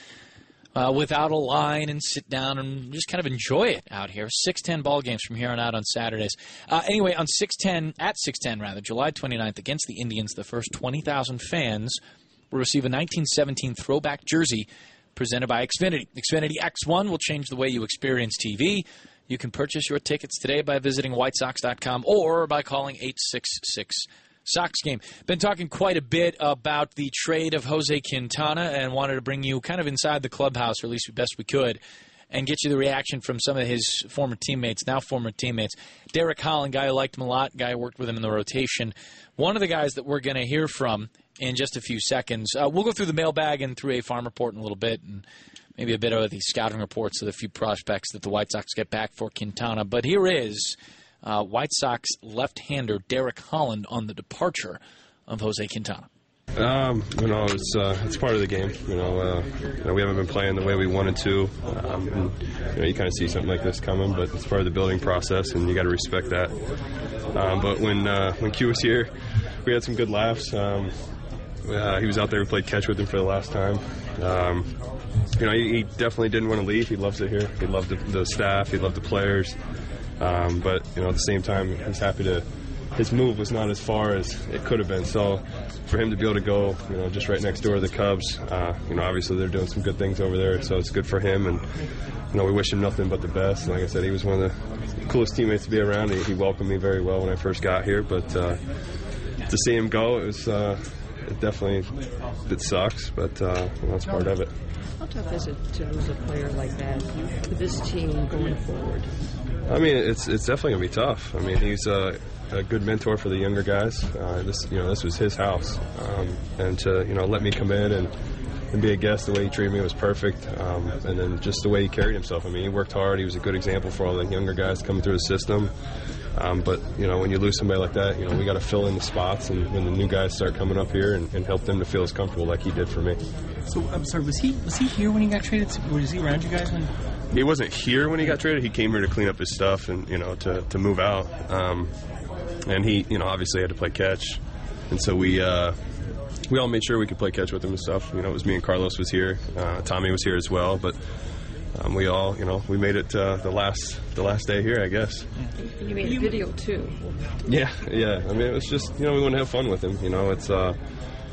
uh, without a line and sit down and just kind of enjoy it out here. 610 ball games from here on out on Saturdays. Uh, anyway, on 610, at 610 rather, July 29th against the Indians, the first 20,000 fans will receive a 1917 throwback jersey presented by Xfinity. Xfinity X1 will change the way you experience TV. You can purchase your tickets today by visiting whitesox.com or by calling 866 Sox game. Been talking quite a bit about the trade of Jose Quintana and wanted to bring you kind of inside the clubhouse, or at least best we could, and get you the reaction from some of his former teammates, now former teammates. Derek Holland, guy who liked him a lot, guy who worked with him in the rotation. One of the guys that we're going to hear from in just a few seconds. Uh, we'll go through the mailbag and through a farm report in a little bit, and maybe a bit of the scouting reports of the few prospects that the White Sox get back for Quintana. But here is uh, White Sox left-hander Derek Holland on the departure of Jose Quintana. Um, you know, it's uh, it's part of the game. You know, uh, you know, we haven't been playing the way we wanted to. Um, and, you know, you kind of see something like this coming, but it's part of the building process, and you got to respect that. Um, but when uh, when Q was here, we had some good laughs. Um, uh, he was out there. We played catch with him for the last time. Um, you know, he, he, definitely didn't want to leave. He loves it here. He loved the, the staff. He loved the players. Um, but you know, at the same time, he's happy to. His move was not as far as it could have been. So for him to be able to go, you know, just right next door to the Cubs, uh, you know, obviously they're doing some good things over there. So it's good for him, and you know, we wish him nothing but the best. And like I said, he was one of the coolest teammates to be around. He, he welcomed me very well when I first got here, but uh, to see him go, it was. Uh, it definitely it sucks, but uh, you know, that's part of it. How tough is it to lose a player like that for this team going forward? I mean, it's it's definitely gonna be tough. I mean, he's a, a good mentor for the younger guys. Uh, this you know this was his house, um, and to you know let me come in and and be a guest. The way he treated me was perfect, um, and then just the way he carried himself. I mean, he worked hard. He was a good example for all the younger guys coming through the system. Um, but you know, when you lose somebody like that, you know, we got to fill in the spots, and when the new guys start coming up here, and, and, help them to feel as comfortable like he did for me. So I'm sorry, was he was he here when he got traded? Was he around you guys when? he wasn't here when he got traded. He came here to clean up his stuff and you know to, to move out. Um, and he you know obviously had to play catch, and so we uh, we all made sure we could play catch with him and stuff. You know, it was me and Carlos was here, uh, Tommy was here as well, but. Um, we all, you know, we made it uh, the last the last day here, I guess. You made a video too. Yeah, yeah. I mean, it was just, you know, we want to have fun with him. You know, it's uh,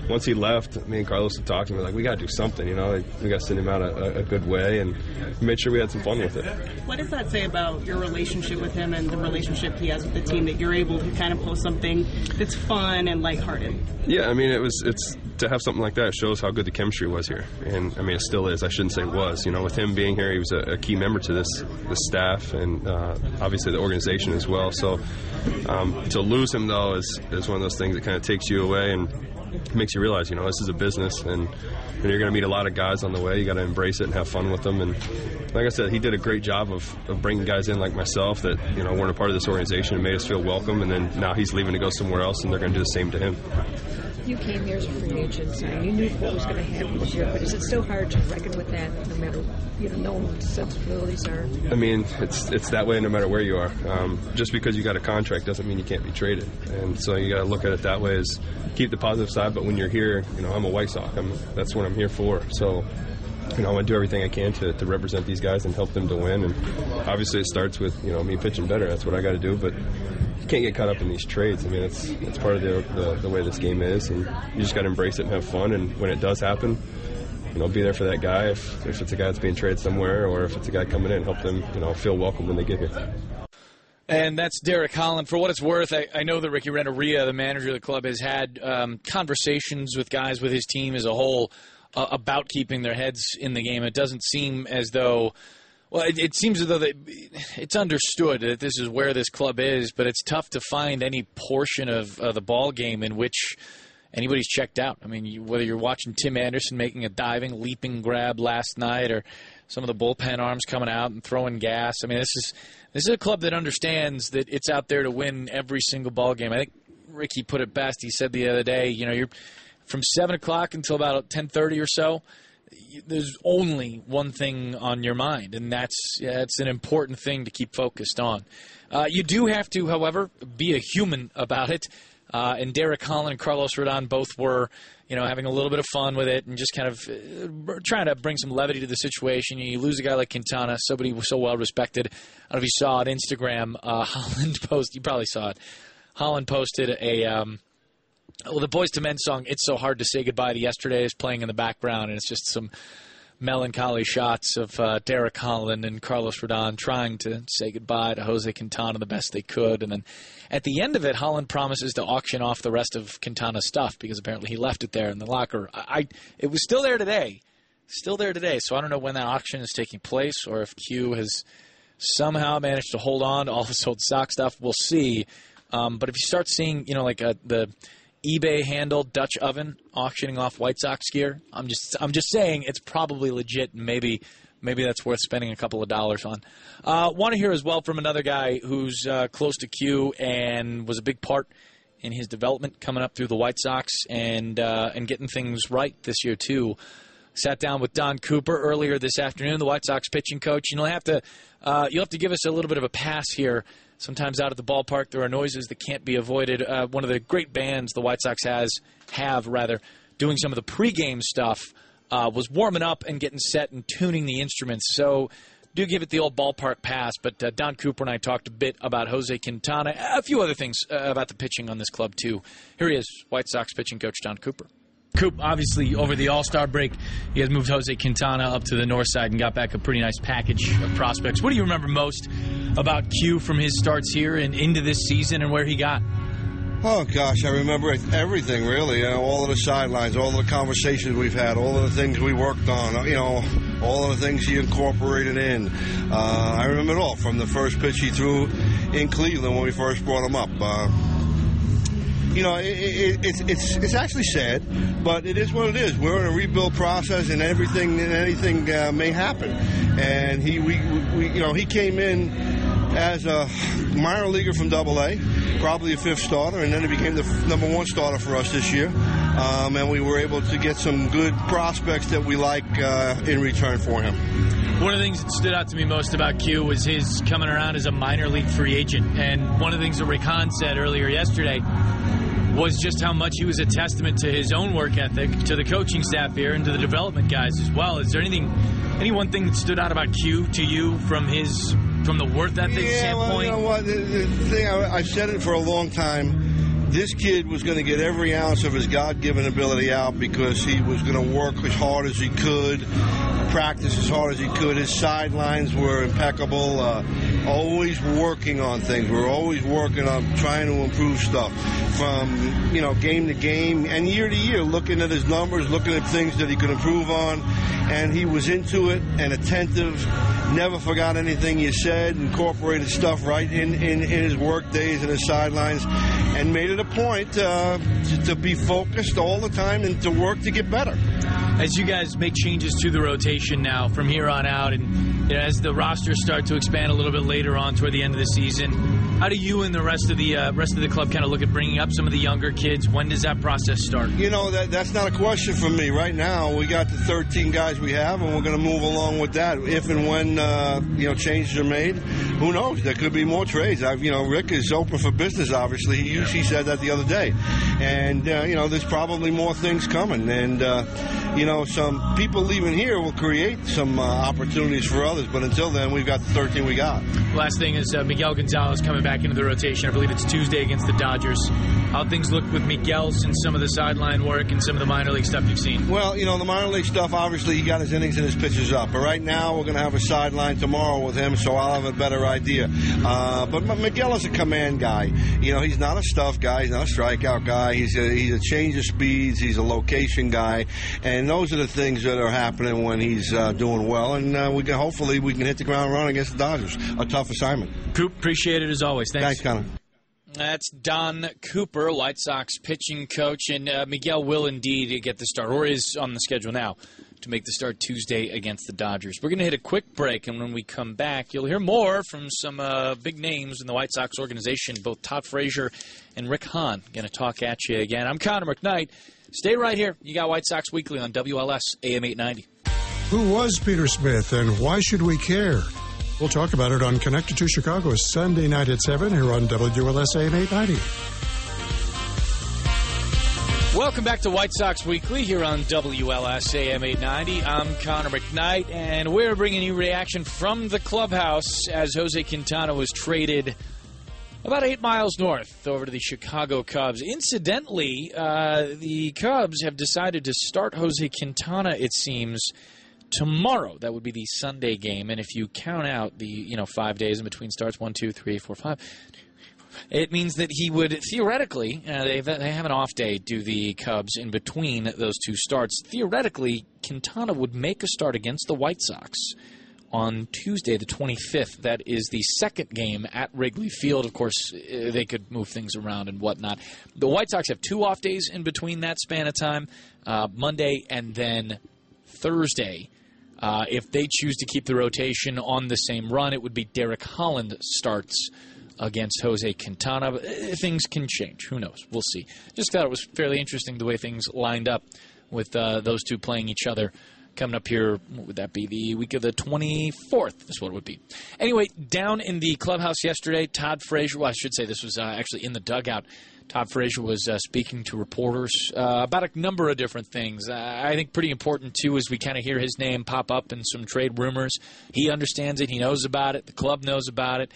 once he left, me and Carlos had talked to him. We're like, we got to do something, you know. Like, we got to send him out a, a, good way, and made sure we had some fun with it. What does that say about your relationship with him and the relationship he has with the team that you're able to kind of post something that's fun and lighthearted? Yeah, I mean, it was it's to have something like that shows how good the chemistry was here, and I mean, it still is. I shouldn't say was. You know, with him being here, he was a, a key member to this the staff and uh, obviously the organization as well. So um, to lose him though is is one of those things that kind of takes you away and makes you realize, you know, this is a business, and, and you're going to meet a lot of guys on the way. You got to embrace it and have fun with them. And like I said, he did a great job of, of bringing guys in like myself that you know weren't a part of this organization and made us feel welcome. And then now he's leaving to go somewhere else, and they're going to do the same to him. You came here as a free agent, and you knew what was going to happen this year. But is it still hard to reckon with that, no matter you know, knowing what the sensibilities are? I mean, it's it's that way no matter where you are. Um, just because you got a contract doesn't mean you can't be traded, and so you got to look at it that way. Is keep the positive side, but when you're here, you know, I'm a White Sox. I'm, that's what I'm here for. So you know, I want to do everything I can to, to represent these guys and help them to win. And obviously, it starts with you know me pitching better. That's what I got to do. But can't get caught up in these trades. I mean, it's it's part of the, the, the way this game is, and you just got to embrace it and have fun. And when it does happen, you know, be there for that guy if, if it's a guy that's being traded somewhere, or if it's a guy coming in, help them you know feel welcome when they get here. And that's Derek Holland. For what it's worth, I, I know that Ricky Renteria, the manager of the club, has had um, conversations with guys with his team as a whole uh, about keeping their heads in the game. It doesn't seem as though. Well, it, it seems as though they, it's understood that this is where this club is, but it's tough to find any portion of uh, the ball game in which anybody's checked out. I mean, you, whether you're watching Tim Anderson making a diving, leaping grab last night, or some of the bullpen arms coming out and throwing gas. I mean, this is this is a club that understands that it's out there to win every single ball game. I think Ricky put it best. He said the other day, you know, you're from seven o'clock until about ten thirty or so. There's only one thing on your mind, and that's it's an important thing to keep focused on. Uh, you do have to, however, be a human about it. Uh, and Derek Holland and Carlos Rodon both were, you know, having a little bit of fun with it and just kind of uh, trying to bring some levity to the situation. You lose a guy like Quintana, somebody so well respected. I don't know if you saw on Instagram, uh, Holland post. You probably saw it. Holland posted a. Um, well, the Boyz II Men song "It's So Hard to Say Goodbye to Yesterday" is playing in the background, and it's just some melancholy shots of uh, Derek Holland and Carlos Rodon trying to say goodbye to Jose Quintana the best they could, and then at the end of it, Holland promises to auction off the rest of Quintana's stuff because apparently he left it there in the locker. I, I it was still there today, still there today. So I don't know when that auction is taking place or if Q has somehow managed to hold on to all his old sock stuff. We'll see. Um, but if you start seeing, you know, like uh the eBay handle Dutch oven auctioning off White Sox gear, I'm just I'm just saying it's probably legit. Maybe maybe that's worth spending a couple of dollars on. Uh, Want to hear as well from another guy who's uh, close to Q and was a big part in his development coming up through the White Sox and uh, and getting things right this year too. Sat down with Don Cooper earlier this afternoon, the White Sox pitching coach. You'll have to uh, you'll have to give us a little bit of a pass here. Sometimes out at the ballpark, there are noises that can't be avoided. Uh, one of the great bands the White Sox has have rather doing some of the pregame stuff uh, was warming up and getting set and tuning the instruments. So do give it the old ballpark pass. But uh, Don Cooper and I talked a bit about Jose Quintana, a few other things uh, about the pitching on this club too. Here he is, White Sox pitching coach Don Cooper. Coop, obviously, over the All Star break, you guys moved Jose Quintana up to the north side and got back a pretty nice package of prospects. What do you remember most about Q from his starts here and into this season and where he got? Oh gosh, I remember everything really. You know, all of the sidelines, all of the conversations we've had, all of the things we worked on. You know, all of the things he incorporated in. Uh, I remember it all from the first pitch he threw in Cleveland when we first brought him up. Uh, you know, it, it, it's it's it's actually sad, but it is what it is. We're in a rebuild process, and everything and anything uh, may happen. And he, we, we, you know, he came in as a minor leaguer from Double A, probably a fifth starter, and then he became the number one starter for us this year. Um, and we were able to get some good prospects that we like uh, in return for him. One of the things that stood out to me most about Q was his coming around as a minor league free agent. And one of the things that Rick Hahn said earlier yesterday was just how much he was a testament to his own work ethic, to the coaching staff here, and to the development guys as well. Is there anything, any one thing that stood out about Q to you from his, from the work ethic Yeah, well, standpoint? you know what? The, the thing I, I've said it for a long time. This kid was going to get every ounce of his God-given ability out because he was going to work as hard as he could, practice as hard as he could. His sidelines were impeccable. Uh, always working on things. We're always working on trying to improve stuff from you know game to game and year to year, looking at his numbers, looking at things that he could improve on. And he was into it and attentive. Never forgot anything you said. Incorporated stuff right in, in, in his work days and his sidelines, and made it a point uh, to, to be focused all the time and to work to get better. As you guys make changes to the rotation now from here on out, and you know, as the rosters start to expand a little bit later on toward the end of the season, how do you and the rest of the uh, rest of the club kind of look at bringing up some of the younger kids? When does that process start? You know, that that's not a question for me. Right now, we got the 13 guys we have, and we're going to move along with that. If and when, uh, you know, changes are made, who knows? There could be more trades. I've, you know, Rick is open for business, obviously. He, he said that the other day. And, uh, you know, there's probably more things coming. And, uh, you know, some people leaving here will create some uh, opportunities for others. But until then, we've got the 13 we got. Last thing is uh, Miguel Gonzalez coming back into the rotation. I believe it's Tuesday against the Dodgers. How things look with Miguel since some of the sideline work and some of the minor league stuff you've seen? Well, you know, the minor league stuff, obviously, he got his innings and his pitches up. But right now, we're going to have a sideline tomorrow with him, so I'll have a better idea. Uh, but Miguel is a command guy. You know, he's not a stuff guy. He's not a strikeout guy. He's a, he's a change of speeds. He's a location guy. And those are the things that are happening when he's uh, doing well. And uh, we can hopefully we can hit the ground running against the Dodgers. A tough assignment. Coop, appreciate it as always. Thanks. Thanks, Connor. That's Don Cooper, White Sox pitching coach, and uh, Miguel will indeed get the start, or is on the schedule now, to make the start Tuesday against the Dodgers. We're going to hit a quick break, and when we come back, you'll hear more from some uh, big names in the White Sox organization. Both Todd Frazier and Rick Hahn going to talk at you again. I'm Connor McKnight. Stay right here. You got White Sox Weekly on WLS AM 890. Who was Peter Smith, and why should we care? We'll talk about it on Connected to Chicago Sunday night at 7 here on WLS AM 890. Welcome back to White Sox Weekly here on WLS AM 890. I'm Connor McKnight, and we're bringing you reaction from the clubhouse as Jose Quintana was traded about eight miles north over to the Chicago Cubs. Incidentally, uh, the Cubs have decided to start Jose Quintana, it seems, tomorrow. That would be the Sunday game, and if you count out the you know five days in between starts, one, two, three, four, five it means that he would theoretically, uh, they, they have an off day, do the Cubs in between those two starts. Theoretically, Quintana would make a start against the White Sox on Tuesday, the 25th. That is the second game at Wrigley Field. Of course, uh, they could move things around and whatnot. The White Sox have two off days in between that span of time uh, Monday and then Thursday. Uh, if they choose to keep the rotation on the same run, it would be Derek Holland starts against Jose Quintana. Eh, things can change. Who knows? We'll see. Just thought it was fairly interesting the way things lined up with uh, those two playing each other. Coming up here, would that be? The week of the 24th is what it would be. Anyway, down in the clubhouse yesterday, Todd Frazier, well, I should say this was uh, actually in the dugout. Todd Frazier was uh, speaking to reporters uh, about a number of different things. Uh, I think pretty important, too, as we kind of hear his name pop up in some trade rumors. He understands it, he knows about it, the club knows about it.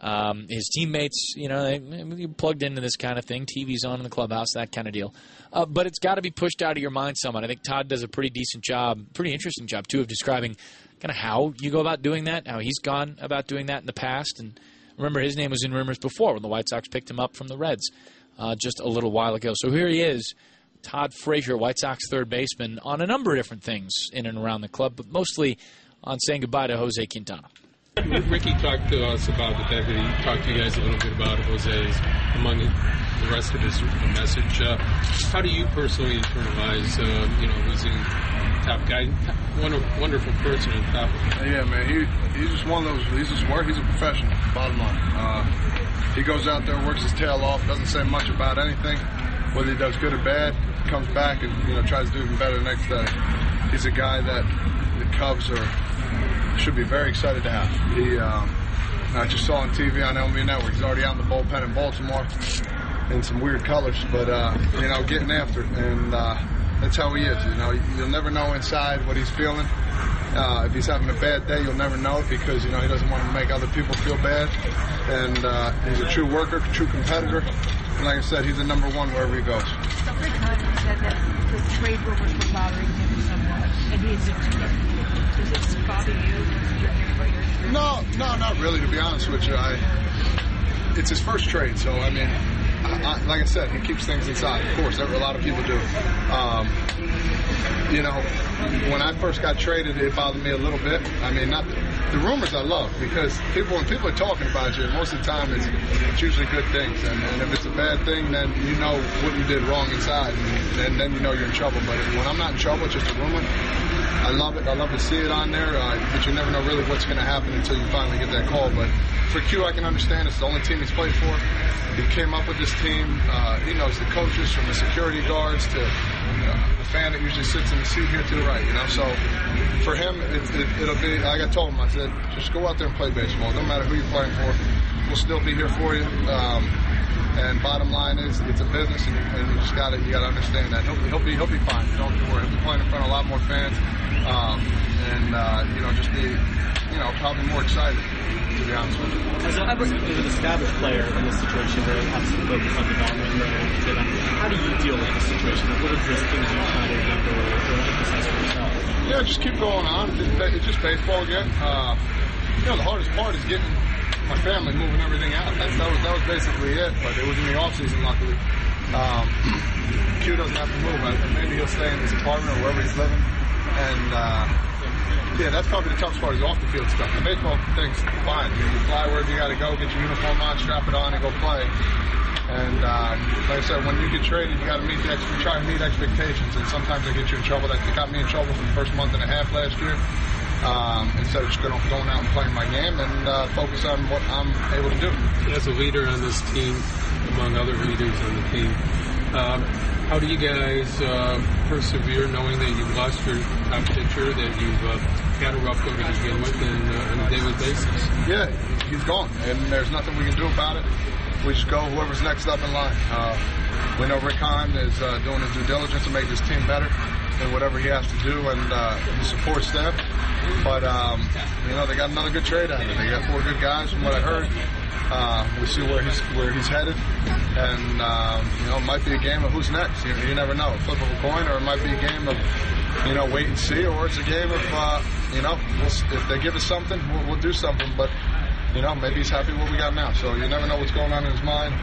Um, his teammates, you know, they, plugged into this kind of thing. TV's on in the clubhouse, that kind of deal. Uh, but it's got to be pushed out of your mind somewhat. I think Todd does a pretty decent job, pretty interesting job too, of describing kind of how you go about doing that, how he's gone about doing that in the past. And remember, his name was in rumors before when the White Sox picked him up from the Reds uh, just a little while ago. So here he is. Todd Frazier, White Sox third baseman, on a number of different things in and around the club, but mostly on saying goodbye to Jose Quintana. Ricky talked to us about the fact that he talked to you guys a little bit about Jose's among the rest of his message. Uh, how do you personally internalize, uh, you know, losing top guy, wonderful, wonderful person on top of Yeah, man, he, he's just one of those. He's just work. He's a professional. Bottom line, uh, he goes out there, works his tail off, doesn't say much about anything, whether he does good or bad. Comes back and you know tries to do even better the next day. He's a guy that the Cubs are should be very excited to have. He, um, I just saw on TV on MLB Network. He's already out in the bullpen in Baltimore in some weird colors, but uh, you know, getting after it, and uh, that's how he is. You know, you'll never know inside what he's feeling. Uh, if he's having a bad day, you'll never know because you know he doesn't want to make other people feel bad. And uh, he's a true worker, true competitor. And like I said, he's a number one wherever he goes. Hahn said that the trade rumors were bothering him somewhat, and he is does it bother you? No, no, not really. To be honest with you, I it's his first trade, so I mean, I, I, like I said, he keeps things inside. Of course, a lot of people do. Um, you know, when I first got traded, it bothered me a little bit. I mean, not the rumors I love because people when people are talking about you, most of the time it's, it's usually good things, and, and, if it's a bad thing, then you know what you did wrong inside, and, and then you know you're in trouble. But when I'm not in trouble, just a rumor. I love it. I love to see it on there, uh, but you never know really what's going to happen until you finally get that call. But for Q, I can understand it's the only team he's played for. He came up with this team. Uh, he knows the coaches from the security guards to the fan that usually sits in the seat here to the right. You know, so for him, it, will it, be I told him. I said, just go out there and play baseball. No matter who you're playing for, we'll still be here for you. Um, and bottom line is, it's a business, and, and you just got to you got to understand that. He'll, he'll be he'll be fine. Don't worry. He'll be playing in front of a lot more fans, um, and uh, you know just be you know probably more excited. To be honest with you. As, a, as an established player in this situation where it has to focus on development, how do you deal with the situation? What are just things you try to remember or emphasize for yourself? Yeah, just keep going on. It's just baseball again. Uh, you know, the hardest part is getting my family moving everything out. That's, that was that was basically it. But it was in the off season, luckily. Um, Q doesn't have to move. Maybe he'll stay in his apartment or wherever he's living. And uh, yeah, that's probably the toughest part is off the field stuff. The baseball thing's fine. You, fly wherever you got to go, get your uniform on, strap it on, and go play. And um, like I said, when you get traded, you got to meet the ex- try and meet expectations, and sometimes they get you in trouble. They got me in trouble for the first month and a half last year. Um, instead of just going, going out and playing my game and uh, focus on what I'm able to do. As a leader on this team, among other leaders on the team, um, how do you guys uh, persevere knowing that you've lost your top pitcher, that you've uh, had a rough go to begin with, and uh, on a daily basis? Yeah, he's gone, and there's nothing we can do about it. We just go whoever's next up in line. Uh, we know Rick Hahn is uh, doing his due diligence to make this team better and whatever he has to do, and uh, the support staff. But um, you know they got another good trade out of it. They got four good guys, from what I heard. Uh, we see where he's where he's headed, and um, you know it might be a game of who's next. You, you never know, flip of a coin, or it might be a game of you know wait and see, or it's a game of uh, you know if they give us something, we'll, we'll do something. But you know maybe he's happy with what we got now. So you never know what's going on in his mind.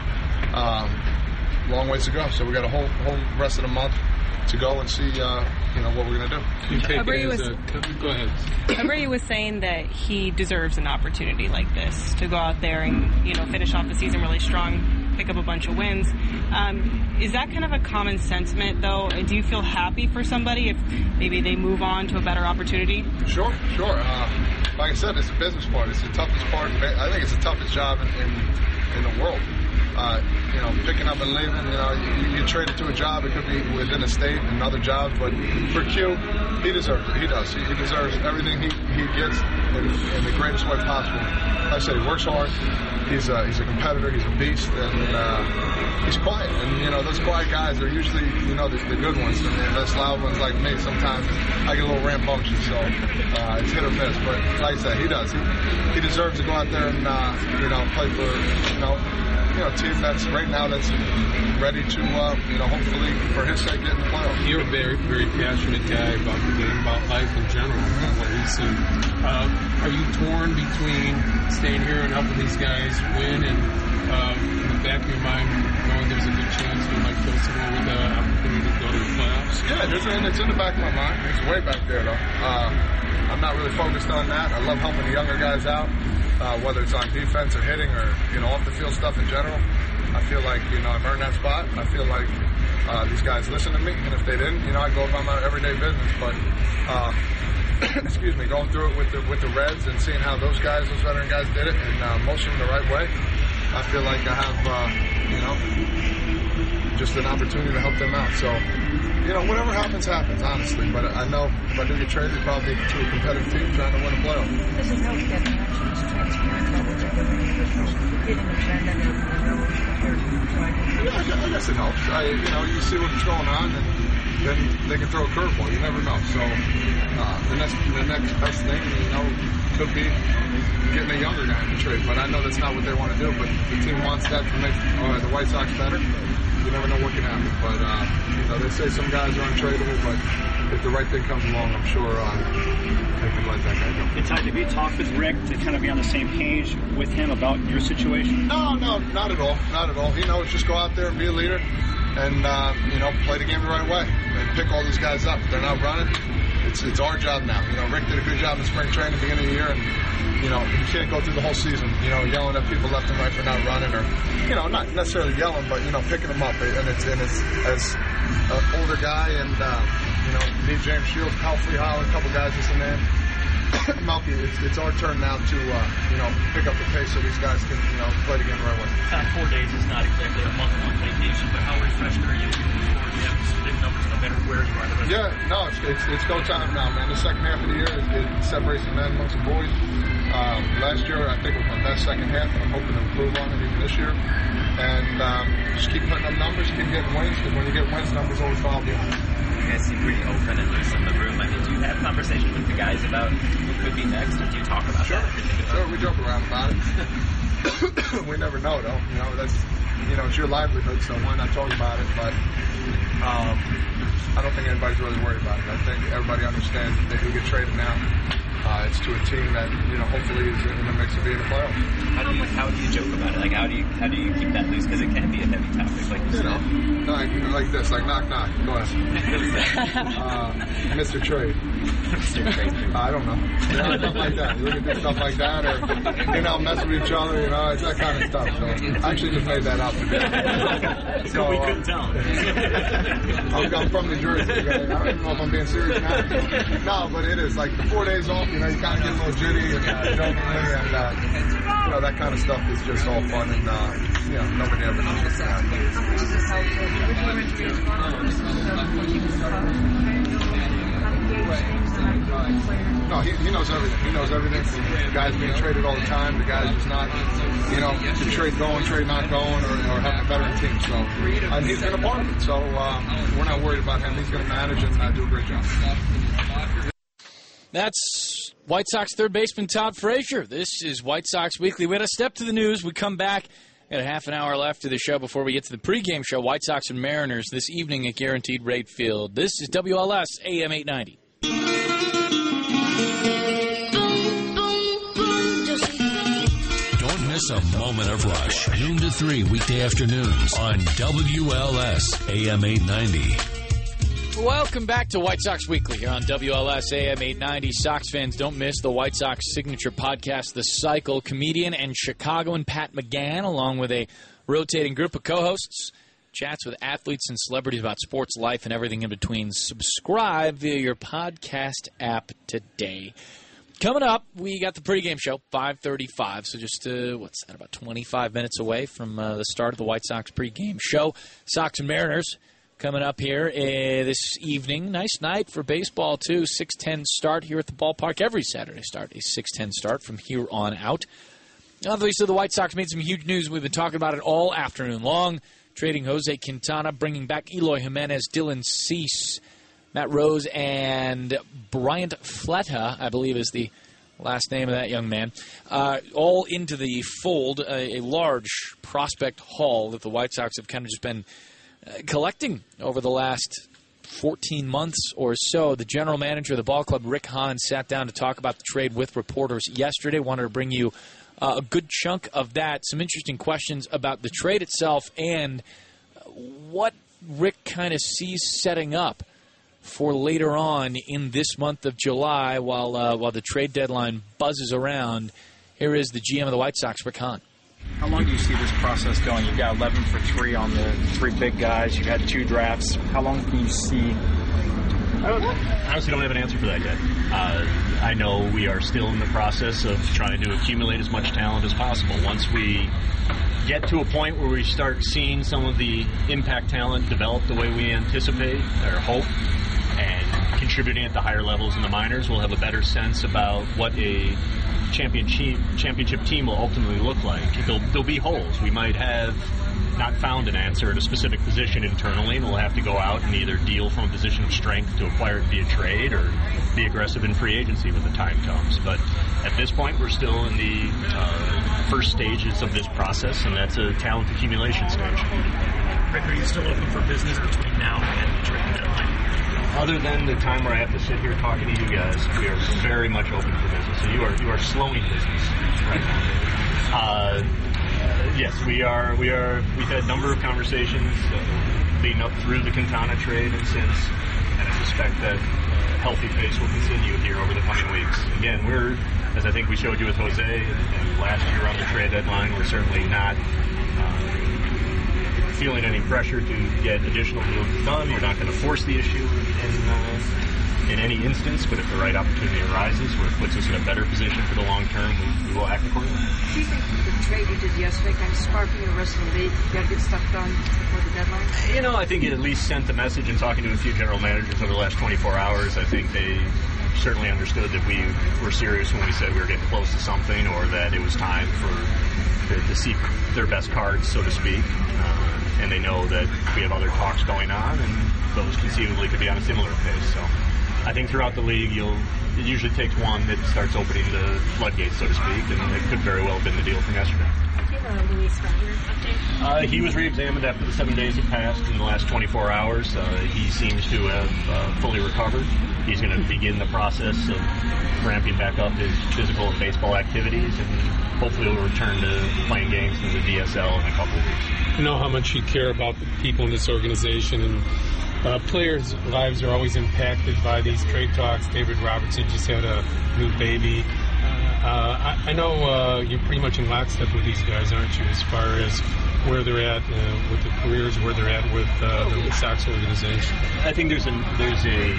Um, long ways to go. So we got a whole whole rest of the month to go and see uh, you know what we're gonna do. You take Abreu it was- a, go ahead. Abreu was saying that he deserves an opportunity like this to go out there and you know finish off the season really strong, pick up a bunch of wins. Um, is that kind of a common sentiment though? Do you feel happy for somebody if maybe they move on to a better opportunity? Sure, sure. Uh, like I said, it's the business part. It's the toughest part. I think it's the toughest job in in, in the world. Uh, you know, picking up and leaving. You know, you, you get traded to a job. It could be within a state and other jobs, but for Q, he deserves it. He does. He, he deserves everything he, he gets in, in the greatest way possible. Like I said, he works hard. He's a, he's a competitor. He's a beast, and uh, he's quiet. And you know, those quiet guys are usually you know the, the good ones. And the less loud ones like me. Sometimes I get a little rambunctious, so uh, it's hit or miss. But like I said, he does. He, he deserves to go out there and uh, you know play for you know you know, team that's right now that's ready to, uh, you know, hopefully for his sake get in the playoffs. You're a very, very passionate guy about the game, about life in general, from what we've seen. Uh, are you torn between staying here and helping these guys win and uh, in the back of your mind knowing there's a good chance you might kill someone with the opportunity to go to the playoffs? Yeah, there's, and it's in the back of my mind. It's way back there, though. Uh, I'm not really focused on that. I love helping the younger guys out, uh, whether it's on defense or hitting or, you know, off the field stuff in general. I feel like, you know, I've earned that spot. I feel like uh, these guys listen to me, and if they didn't, you know, I go about my everyday business. But, uh, excuse me, going through it with the with the Reds and seeing how those guys, those veteran guys, did it, and uh, most the right way, I feel like I have, uh, you know, just an opportunity to help them out. So, you know, whatever happens, happens, honestly. But I know if I do get traded, probably to a competitive team trying to win a playoff. Does it help getting actions transparent level getting a trend and everyone knows what they're trying? Yeah, I guess, I guess it helps. I, you know, you see what's going on, and then they can throw a curveball. You never know. So uh, the next, the next best thing, you know, could be getting a younger guy in the trade. But I know that's not what they want to do. But the team wants that to make uh, the White Sox better. You never know what can happen. But uh, you know, they say some guys are untradeable, but if the right thing comes along, I'm sure uh, they can let that guy go. It's time to be talked with Rick to kind of be on the same page with him about your situation. No, no, not at all. Not at all. You know, it's just go out there and be a leader and, uh, you know, play the game the right way and pick all these guys up. If they're not running, it's it's our job now. You know, Rick did a good job in spring training, at the beginning of the year, and, you know, you can't go through the whole season, you know, yelling at people left and right for not running or, you know, not necessarily yelling, but, you know, picking them up. And it's, and it's as an older guy and, uh, you know, me, James Shields, Kyle Freeholland, a couple guys just in there. Melky, it's, it's our turn now to, uh, you know, pick up the pace so these guys can, you know, play the game right away. Uh, four days is not exactly a month-long vacation, but how refreshed are you forward to big numbers no matter where you are Yeah, no, it's, it's, it's go time now, man. The second half of the year, it, it separates the men amongst the boys. Um, last year, I think was my best second half, and I'm hoping to improve on it even this year. And um, just keep putting up numbers, keep getting wins, because when you get wins, numbers always follow behind. You guys seem pretty open and loose in the room. I mean, do you have conversations with the guys about who could be next, or do you talk about Sure, that? sure, we joke around about it. we never know, though. You know, that's you know, it's your livelihood, so why not talk about it? But um, I don't think anybody's really worried about it. I think everybody understands that they do get traded now. Uh, it's to a team that you know hopefully is in the mix of being a playoff. How do you how do you joke about it? Like how do you how do you keep that loose? Because it can be a heavy topic, like you You know, like, like this, like knock knock. Go ahead. uh, Mr. Trade. I don't know. You know, stuff like that. We can do stuff like that, or you know, mess with each other. You know, it's that kind of stuff. So I actually just made that up. So we couldn't tell. I'm, I'm from New Jersey. Right? I don't even know if I'm being serious now. No, but it is like the four days off. You know, you kind of get a little jitty, and, you know, and uh, you know that kind of stuff is just all fun, and uh, you know, nobody ever knows what's happening. No, he, he knows everything. He knows everything. The guy's being traded all the time. The guy's just not, you know, the trade going, trade not going, or, or having a veteran team. So, and he's going to part of it. So um, we're not worried about him. He's going to manage and uh, do a great job. That's White Sox third baseman Todd Frazier. This is White Sox Weekly. We had a step to the news. We come back. Got a half an hour left to the show before we get to the pregame show. White Sox and Mariners this evening at Guaranteed Rate Field. This is WLS AM 890. Miss a moment of rush. Noon to 3 weekday afternoons on WLS AM 890. Welcome back to White Sox Weekly here on WLS AM 890. Sox fans, don't miss the White Sox signature podcast, The Cycle. Comedian and Chicagoan Pat McGann, along with a rotating group of co hosts, chats with athletes and celebrities about sports, life, and everything in between. Subscribe via your podcast app today. Coming up, we got the pregame show, 5:35. So just uh, what's that? About 25 minutes away from uh, the start of the White Sox pregame show. Sox and Mariners coming up here uh, this evening. Nice night for baseball too. 6:10 start here at the ballpark every Saturday. Start a 6:10 start from here on out. Obviously, the White Sox made some huge news. We've been talking about it all afternoon long. Trading Jose Quintana, bringing back Eloy Jimenez, Dylan Cease, Matt Rose, and Bryant Flete, I believe is the last name of that young man, uh, all into the fold. A, a large prospect haul that the White Sox have kind of just been uh, collecting over the last 14 months or so. The general manager of the ball club, Rick Hahn, sat down to talk about the trade with reporters yesterday. Wanted to bring you uh, a good chunk of that, some interesting questions about the trade itself, and what Rick kind of sees setting up for later on in this month of July while uh, while the trade deadline buzzes around. Here is the GM of the White Sox, Rick Hahn. How long do you see this process going? You've got 11 for 3 on the three big guys. You've had two drafts. How long can you see? I don't, honestly don't have an answer for that yet. Uh, I know we are still in the process of trying to accumulate as much talent as possible. Once we get to a point where we start seeing some of the impact talent develop the way we anticipate or hope and contributing at the higher levels in the minors, we'll have a better sense about what a championship championship team will ultimately look like. There'll, there'll be holes. We might have not found an answer at a specific position internally, and we'll have to go out and either deal from a position of strength to acquire it via trade or be aggressive in free agency when the time comes. But at this point, we're still in the uh, first stages of this process, and that's a talent accumulation stage. Rick, are you still open for business between now and the trade deadline? Other than the time where I have to sit here talking to you guys, we are very much open for business. So you are you are slowing business right now. Uh, yes, we are. We are. We've had a number of conversations uh, leading up through the Quintana trade and since, and I suspect that uh, healthy pace will continue here over the coming weeks. Again, we're as I think we showed you with Jose and, and last year on the trade deadline, we're certainly not. Uh, feeling any pressure to get additional deals done. We're not going to force the issue in, uh, in any instance, but if the right opportunity arises where it puts us in a better position for the long term, we, we will act accordingly. Do you think the trade you did yesterday kind of sparking the rest of the league? You got to get stuff done before the deadline? You know, I think it at least sent the message in talking to a few general managers over the last 24 hours. I think they certainly understood that we were serious when we said we were getting close to something or that it was time for to, to see their best cards, so to speak. Uh, and they know that we have other talks going on, and those conceivably could be on a similar pace. So I think throughout the league, you'll it usually takes one that starts opening the floodgates, so to speak, and it could very well have been the deal from yesterday. Do you have a Luis Robert update? Uh, he was re-examined after the seven days had passed in the last 24 hours. Uh, he seems to have uh, fully recovered. He's going to begin the process of ramping back up his physical and baseball activities, and hopefully will return to playing games in the DSL in a couple of weeks. You know how much you care about the people in this organization and Uh, players' lives are always impacted by these trade talks. David Robertson just had a new baby. Uh, I, I know uh, you're pretty much in lockstep with these guys, aren't you, as far as where they're at uh, with their careers, where they're at with uh, the Sox organization? I think there's a there's a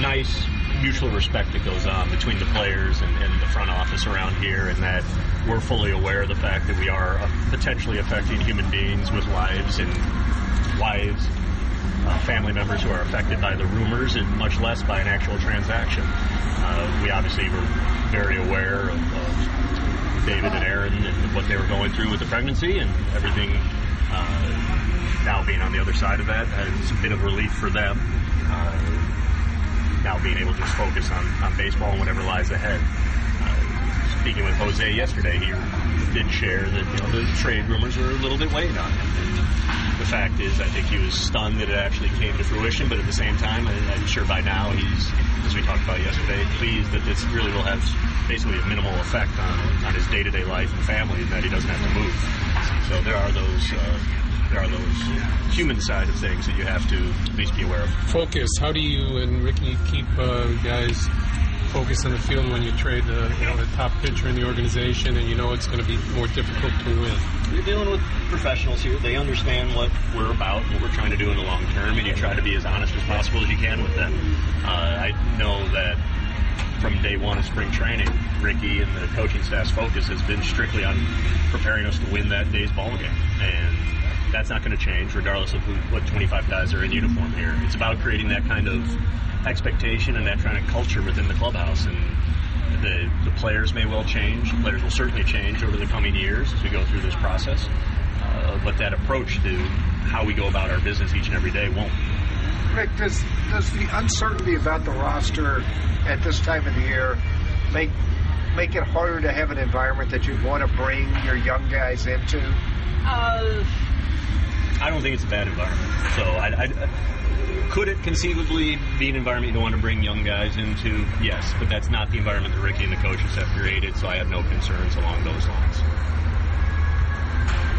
nice mutual respect that goes on between the players and, and the front office around here, and that we're fully aware of the fact that we are potentially affecting human beings with lives and wives, uh, family members who are affected by the rumors, and much less by an actual transaction. Uh, we obviously were very aware of, of David and Aaron and what they were going through with the pregnancy and everything. Uh, now being on the other side of that, it's a bit of relief for them. Uh, now being able to just focus on, on baseball and whatever lies ahead. Uh, speaking with Jose yesterday, he did share that you know the trade rumors were a little bit weighing on him. The fact is, I think he was stunned that it actually came to fruition, but at the same time, I, I'm sure by now he's, as we talked about yesterday, pleased that this really will have basically a minimal effect on, on his day-to-day life and family, and that he doesn't have to move. So there are those. Uh, there are those human side of things that you have to at least be aware of. Focus. How do you and Ricky keep uh, guys focused on the field when you trade the you know the top pitcher in the organization and you know it's going to be more difficult to win? You're dealing with professionals here. They understand what we're about, what we're trying to do in the long term, and you try to be as honest as possible as you can with them. Uh, I know that from day one of spring training, Ricky and the coaching staff's focus has been strictly on preparing us to win that day's ball game. And that's not going to change regardless of who, what 25 guys are in uniform here. It's about creating that kind of expectation and that kind of culture within the clubhouse. And the, the players may well change. The players will certainly change over the coming years as we go through this process. Uh, but that approach to how we go about our business each and every day won't. Rick, does does the uncertainty about the roster at this time of the year make make it harder to have an environment that you want to bring your young guys into? Uh, I don't think it's a bad environment. So, I, I, could it conceivably be an environment you don't want to bring young guys into? Yes, but that's not the environment that Ricky and the coaches have created. So, I have no concerns along those lines.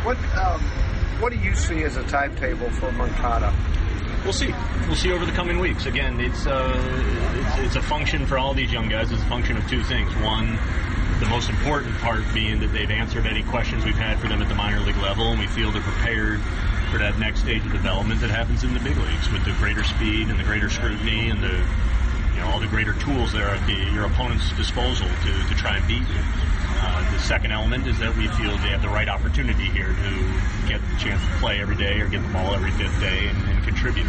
What um, What do you see as a timetable for Moncada? We'll see. We'll see over the coming weeks. Again, it's, uh, it's, it's a function for all these young guys. It's a function of two things. One, the most important part being that they've answered any questions we've had for them at the minor league level, and we feel they're prepared for that next stage of development that happens in the big leagues with the greater speed and the greater scrutiny and the you know all the greater tools that are at the, your opponent's disposal to, to try and beat you. Uh, the second element is that we feel they have the right opportunity here to get the chance to play every day or get the ball every fifth day and, and contribute.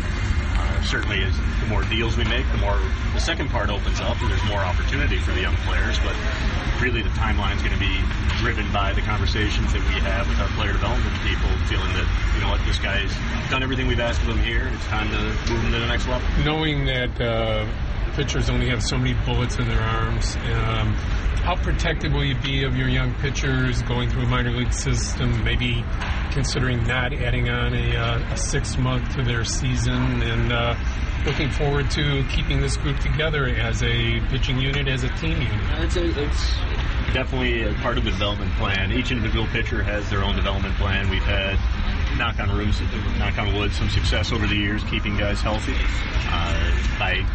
Certainly, as the more deals we make, the more the second part opens up, and there's more opportunity for the young players. But really, the timeline is going to be driven by the conversations that we have with our player development people, feeling that you know what, this guy's done everything we've asked of him here. It's time to move him to the next level. Knowing that uh, pitchers only have so many bullets in their arms. Um, how protected will you be of your young pitchers going through a minor league system, maybe considering not adding on a, uh, a six month to their season and uh, looking forward to keeping this group together as a pitching unit, as a team unit? It's, a, it's definitely a part of the development plan. Each individual pitcher has their own development plan. We've had knock on rooms, knock on wood, some success over the years keeping guys healthy uh, by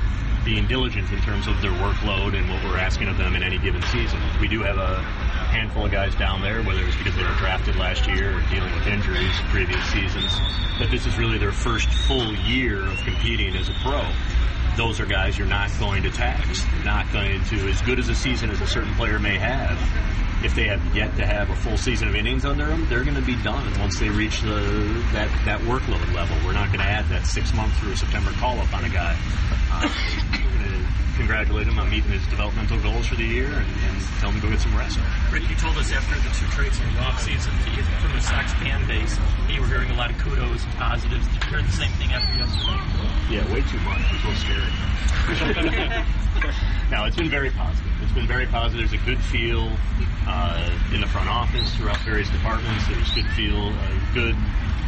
being diligent in terms of their workload and what we're asking of them in any given season. We do have a handful of guys down there, whether it's because they were drafted last year or dealing with injuries previous seasons, that this is really their first full year of competing as a pro. Those are guys you're not going to tax. Not going to, as good as a season as a certain player may have, if they have yet to have a full season of innings under them, they're going to be done once they reach the that that workload level. We're not going to add that six month through September call up on a guy. Uh, we're going to congratulate him on meeting his developmental goals for the year and, and tell him to go get some rest. Rick, you told us after the two trades in the offseason from the Sox fan base, you were hearing a lot of kudos and positives. Did you hear the same thing after yesterday? Yeah, way too much. It was scary. no, it's been very positive. It's been very positive. There's a good feel uh, in the front office throughout various departments. There's good feel, uh, good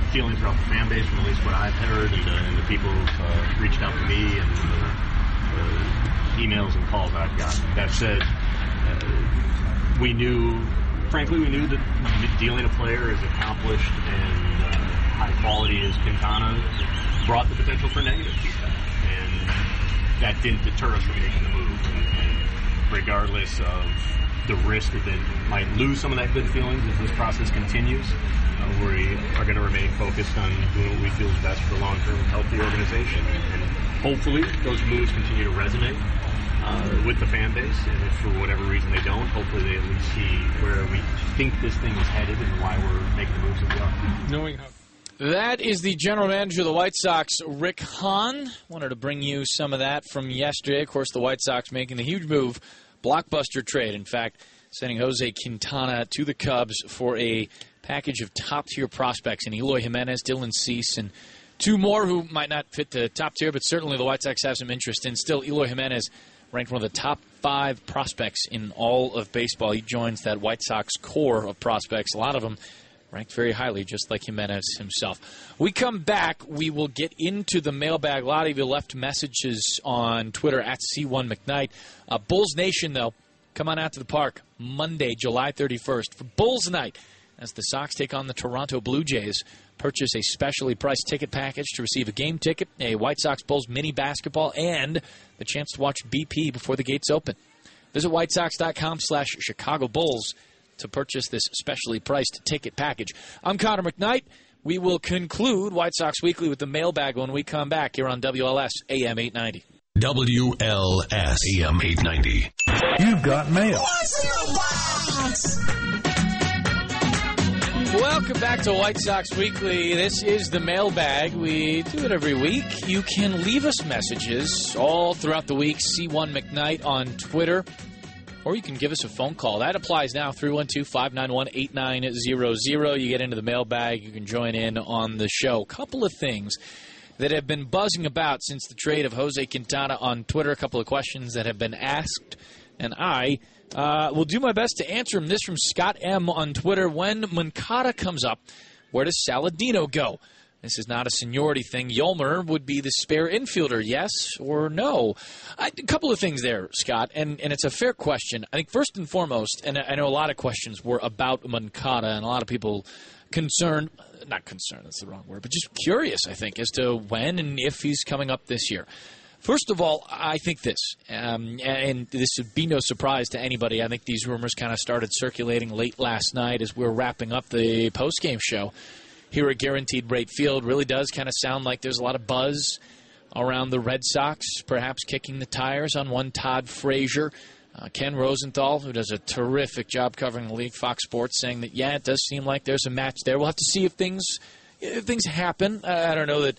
feeling throughout the fan base, from at least what I've heard, and, uh, and the people who've uh, reached out to me, and the emails and calls I've gotten. That said, uh, we knew, frankly, we knew that dealing a player as accomplished and uh, high quality as Quintana brought the potential for negative feedback, and that didn't deter us from making the move. And, and regardless of the risk that they might lose some of that good feelings as this process continues, uh, we are going to remain focused on doing what we feel is best for long-term healthy organization. And hopefully those moves continue to resonate uh, with the fan base. And if for whatever reason they don't, hopefully they at least see where we think this thing is headed and why we're making the moves that we are. Knowing how That is the general manager of the White Sox, Rick Hahn. Wanted to bring you some of that from yesterday. Of course, the White Sox making the huge move, blockbuster trade. In fact, sending Jose Quintana to the Cubs for a package of top tier prospects and Eloy Jimenez, Dylan Cease, and two more who might not fit the top tier, but certainly the White Sox have some interest in. Still, Eloy Jimenez ranked one of the top five prospects in all of baseball. He joins that White Sox core of prospects. A lot of them ranked very highly, just like Jimenez himself. We come back, we will get into the mailbag. A lot of you left messages on Twitter at C1 McKnight. Uh, Bulls Nation, though, come on out to the park Monday, July 31st for Bulls Night as the Sox take on the Toronto Blue Jays. Purchase a specially priced ticket package to receive a game ticket, a White Sox Bulls mini basketball, and the chance to watch BP before the gates open. Visit whitesox.com slash Chicago Bulls to purchase this specially priced ticket package. I'm Connor McKnight. We will conclude White Sox Weekly with the mailbag when we come back here on WLS AM 890. WLS AM 890. You've got mail. Welcome back to White Sox Weekly. This is the mailbag. We do it every week. You can leave us messages all throughout the week. C1 McKnight on Twitter. Or you can give us a phone call. That applies now, 312 591 8900. You get into the mailbag. You can join in on the show. A couple of things that have been buzzing about since the trade of Jose Quintana on Twitter. A couple of questions that have been asked. And I uh, will do my best to answer them. This from Scott M on Twitter. When Moncada comes up, where does Saladino go? This is not a seniority thing. Yolmer would be the spare infielder, yes or no? I, a couple of things there, Scott, and, and it's a fair question. I think first and foremost, and I know a lot of questions were about Moncada, and a lot of people concerned, not concerned, that's the wrong word, but just curious, I think, as to when and if he's coming up this year. First of all, I think this, um, and this would be no surprise to anybody. I think these rumors kind of started circulating late last night as we are wrapping up the post-game show here at Guaranteed Rate Field. Really does kind of sound like there's a lot of buzz around the Red Sox, perhaps kicking the tires on one Todd Frazier. Uh, Ken Rosenthal, who does a terrific job covering the league, Fox Sports, saying that yeah, it does seem like there's a match there. We'll have to see if things if things happen. Uh, I don't know that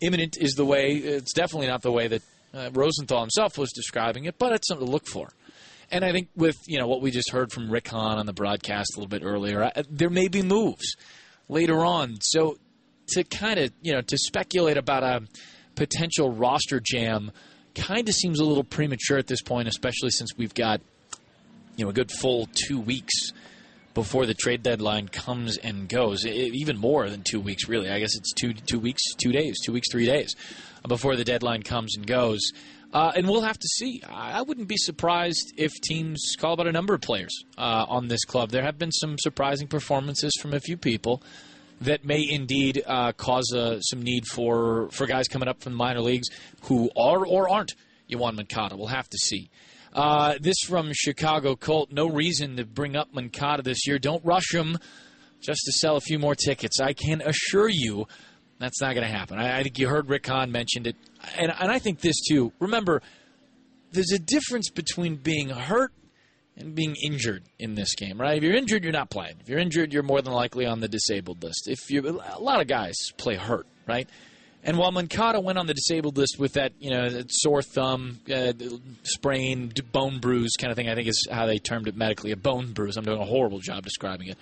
imminent is the way. It's definitely not the way that uh, Rosenthal himself was describing it, but it's something to look for. And I think with you know what we just heard from Rick Hahn on the broadcast a little bit earlier, uh, there may be moves later on. So to kind of you know to speculate about a potential roster jam kind of seems a little premature at this point, especially since we've got you know a good full two weeks before the trade deadline comes and goes. It, even more than two weeks, really. I guess it's two two weeks, two days, two weeks, three days before the deadline comes and goes. Uh, and we'll have to see. I wouldn't be surprised if teams call about a number of players uh, on this club. There have been some surprising performances from a few people that may indeed uh, cause uh, some need for, for guys coming up from the minor leagues who are or aren't Yoan Moncada. We'll have to see. Uh, this from Chicago Colt. No reason to bring up Moncada this year. Don't rush him just to sell a few more tickets. I can assure you that's not going to happen. I, I, think you heard Rick Hahn mentioned it. And, and I think this too. Remember, there's a difference between being hurt and being injured in this game, right? If you're injured, you're not playing. If you're injured, you're more than likely on the disabled list. If you a lot of guys play hurt, right? And while Moncada went on the disabled list with that, you know, sore thumb, uh, sprain, bone bruise kind of thing, I think is how they termed it medically, a bone bruise. I'm doing a horrible job describing it.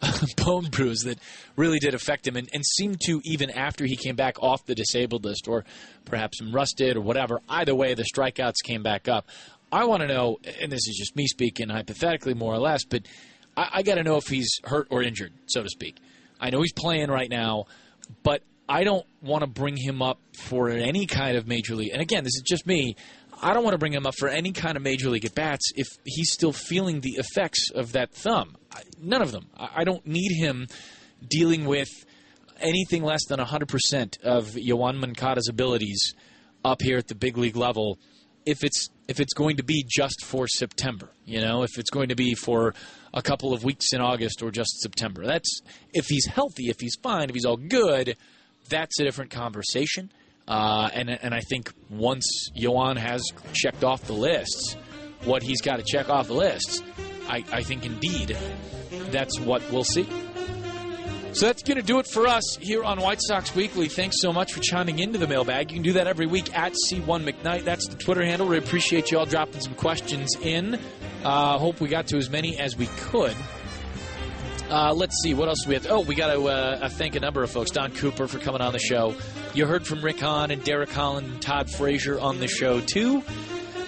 bone bruise that really did affect him and, and seemed to, even after he came back off the disabled list, or perhaps rusted or whatever, either way, the strikeouts came back up. I want to know, and this is just me speaking hypothetically more or less, but I, I got to know if he's hurt or injured, so to speak. I know he's playing right now, but I don't want to bring him up for any kind of major league. And again, this is just me. I don't want to bring him up for any kind of major league at bats if he's still feeling the effects of that thumb. None of them. I don't need him dealing with anything less than 100% of Yoan Moncada's abilities up here at the big league level if it's if it's going to be just for September, you know, if it's going to be for a couple of weeks in August or just September. That's if he's healthy, if he's fine, if he's all good, that's a different conversation. Uh, and and I think once Yoan has checked off the lists, what he's got to check off the lists, I, I think indeed that's what we'll see. So that's going to do it for us here on White Sox Weekly. Thanks so much for chiming into the mailbag. You can do that every week at C1 McKnight. That's the Twitter handle. We appreciate you all dropping some questions in. Uh, hope we got to as many as we could. Uh, let's see what else we have. Oh, we got to uh, thank a number of folks. Don Cooper for coming on the show. You heard from Rick Hahn and Derek Holland and Todd Frazier on the show too.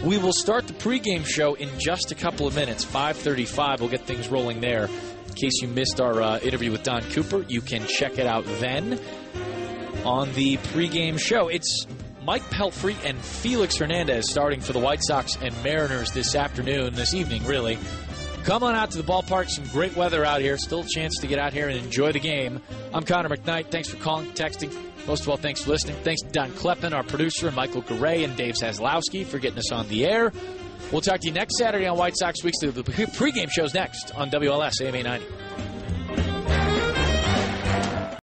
We will start the pregame show in just a couple of minutes. 5:35. We'll get things rolling there. In case you missed our uh, interview with Don Cooper, you can check it out then on the pregame show. It's Mike Pelfrey and Felix Hernandez starting for the White Sox and Mariners this afternoon, this evening, really. Come on out to the ballpark. Some great weather out here. Still a chance to get out here and enjoy the game. I'm Connor McKnight. Thanks for calling, texting. Most of all, thanks for listening. Thanks to Don Kleppen, our producer, and Michael Garay and Dave Zaslowski for getting us on the air. We'll talk to you next Saturday on White Sox Weeks. The pregame show's next on WLS AM 890.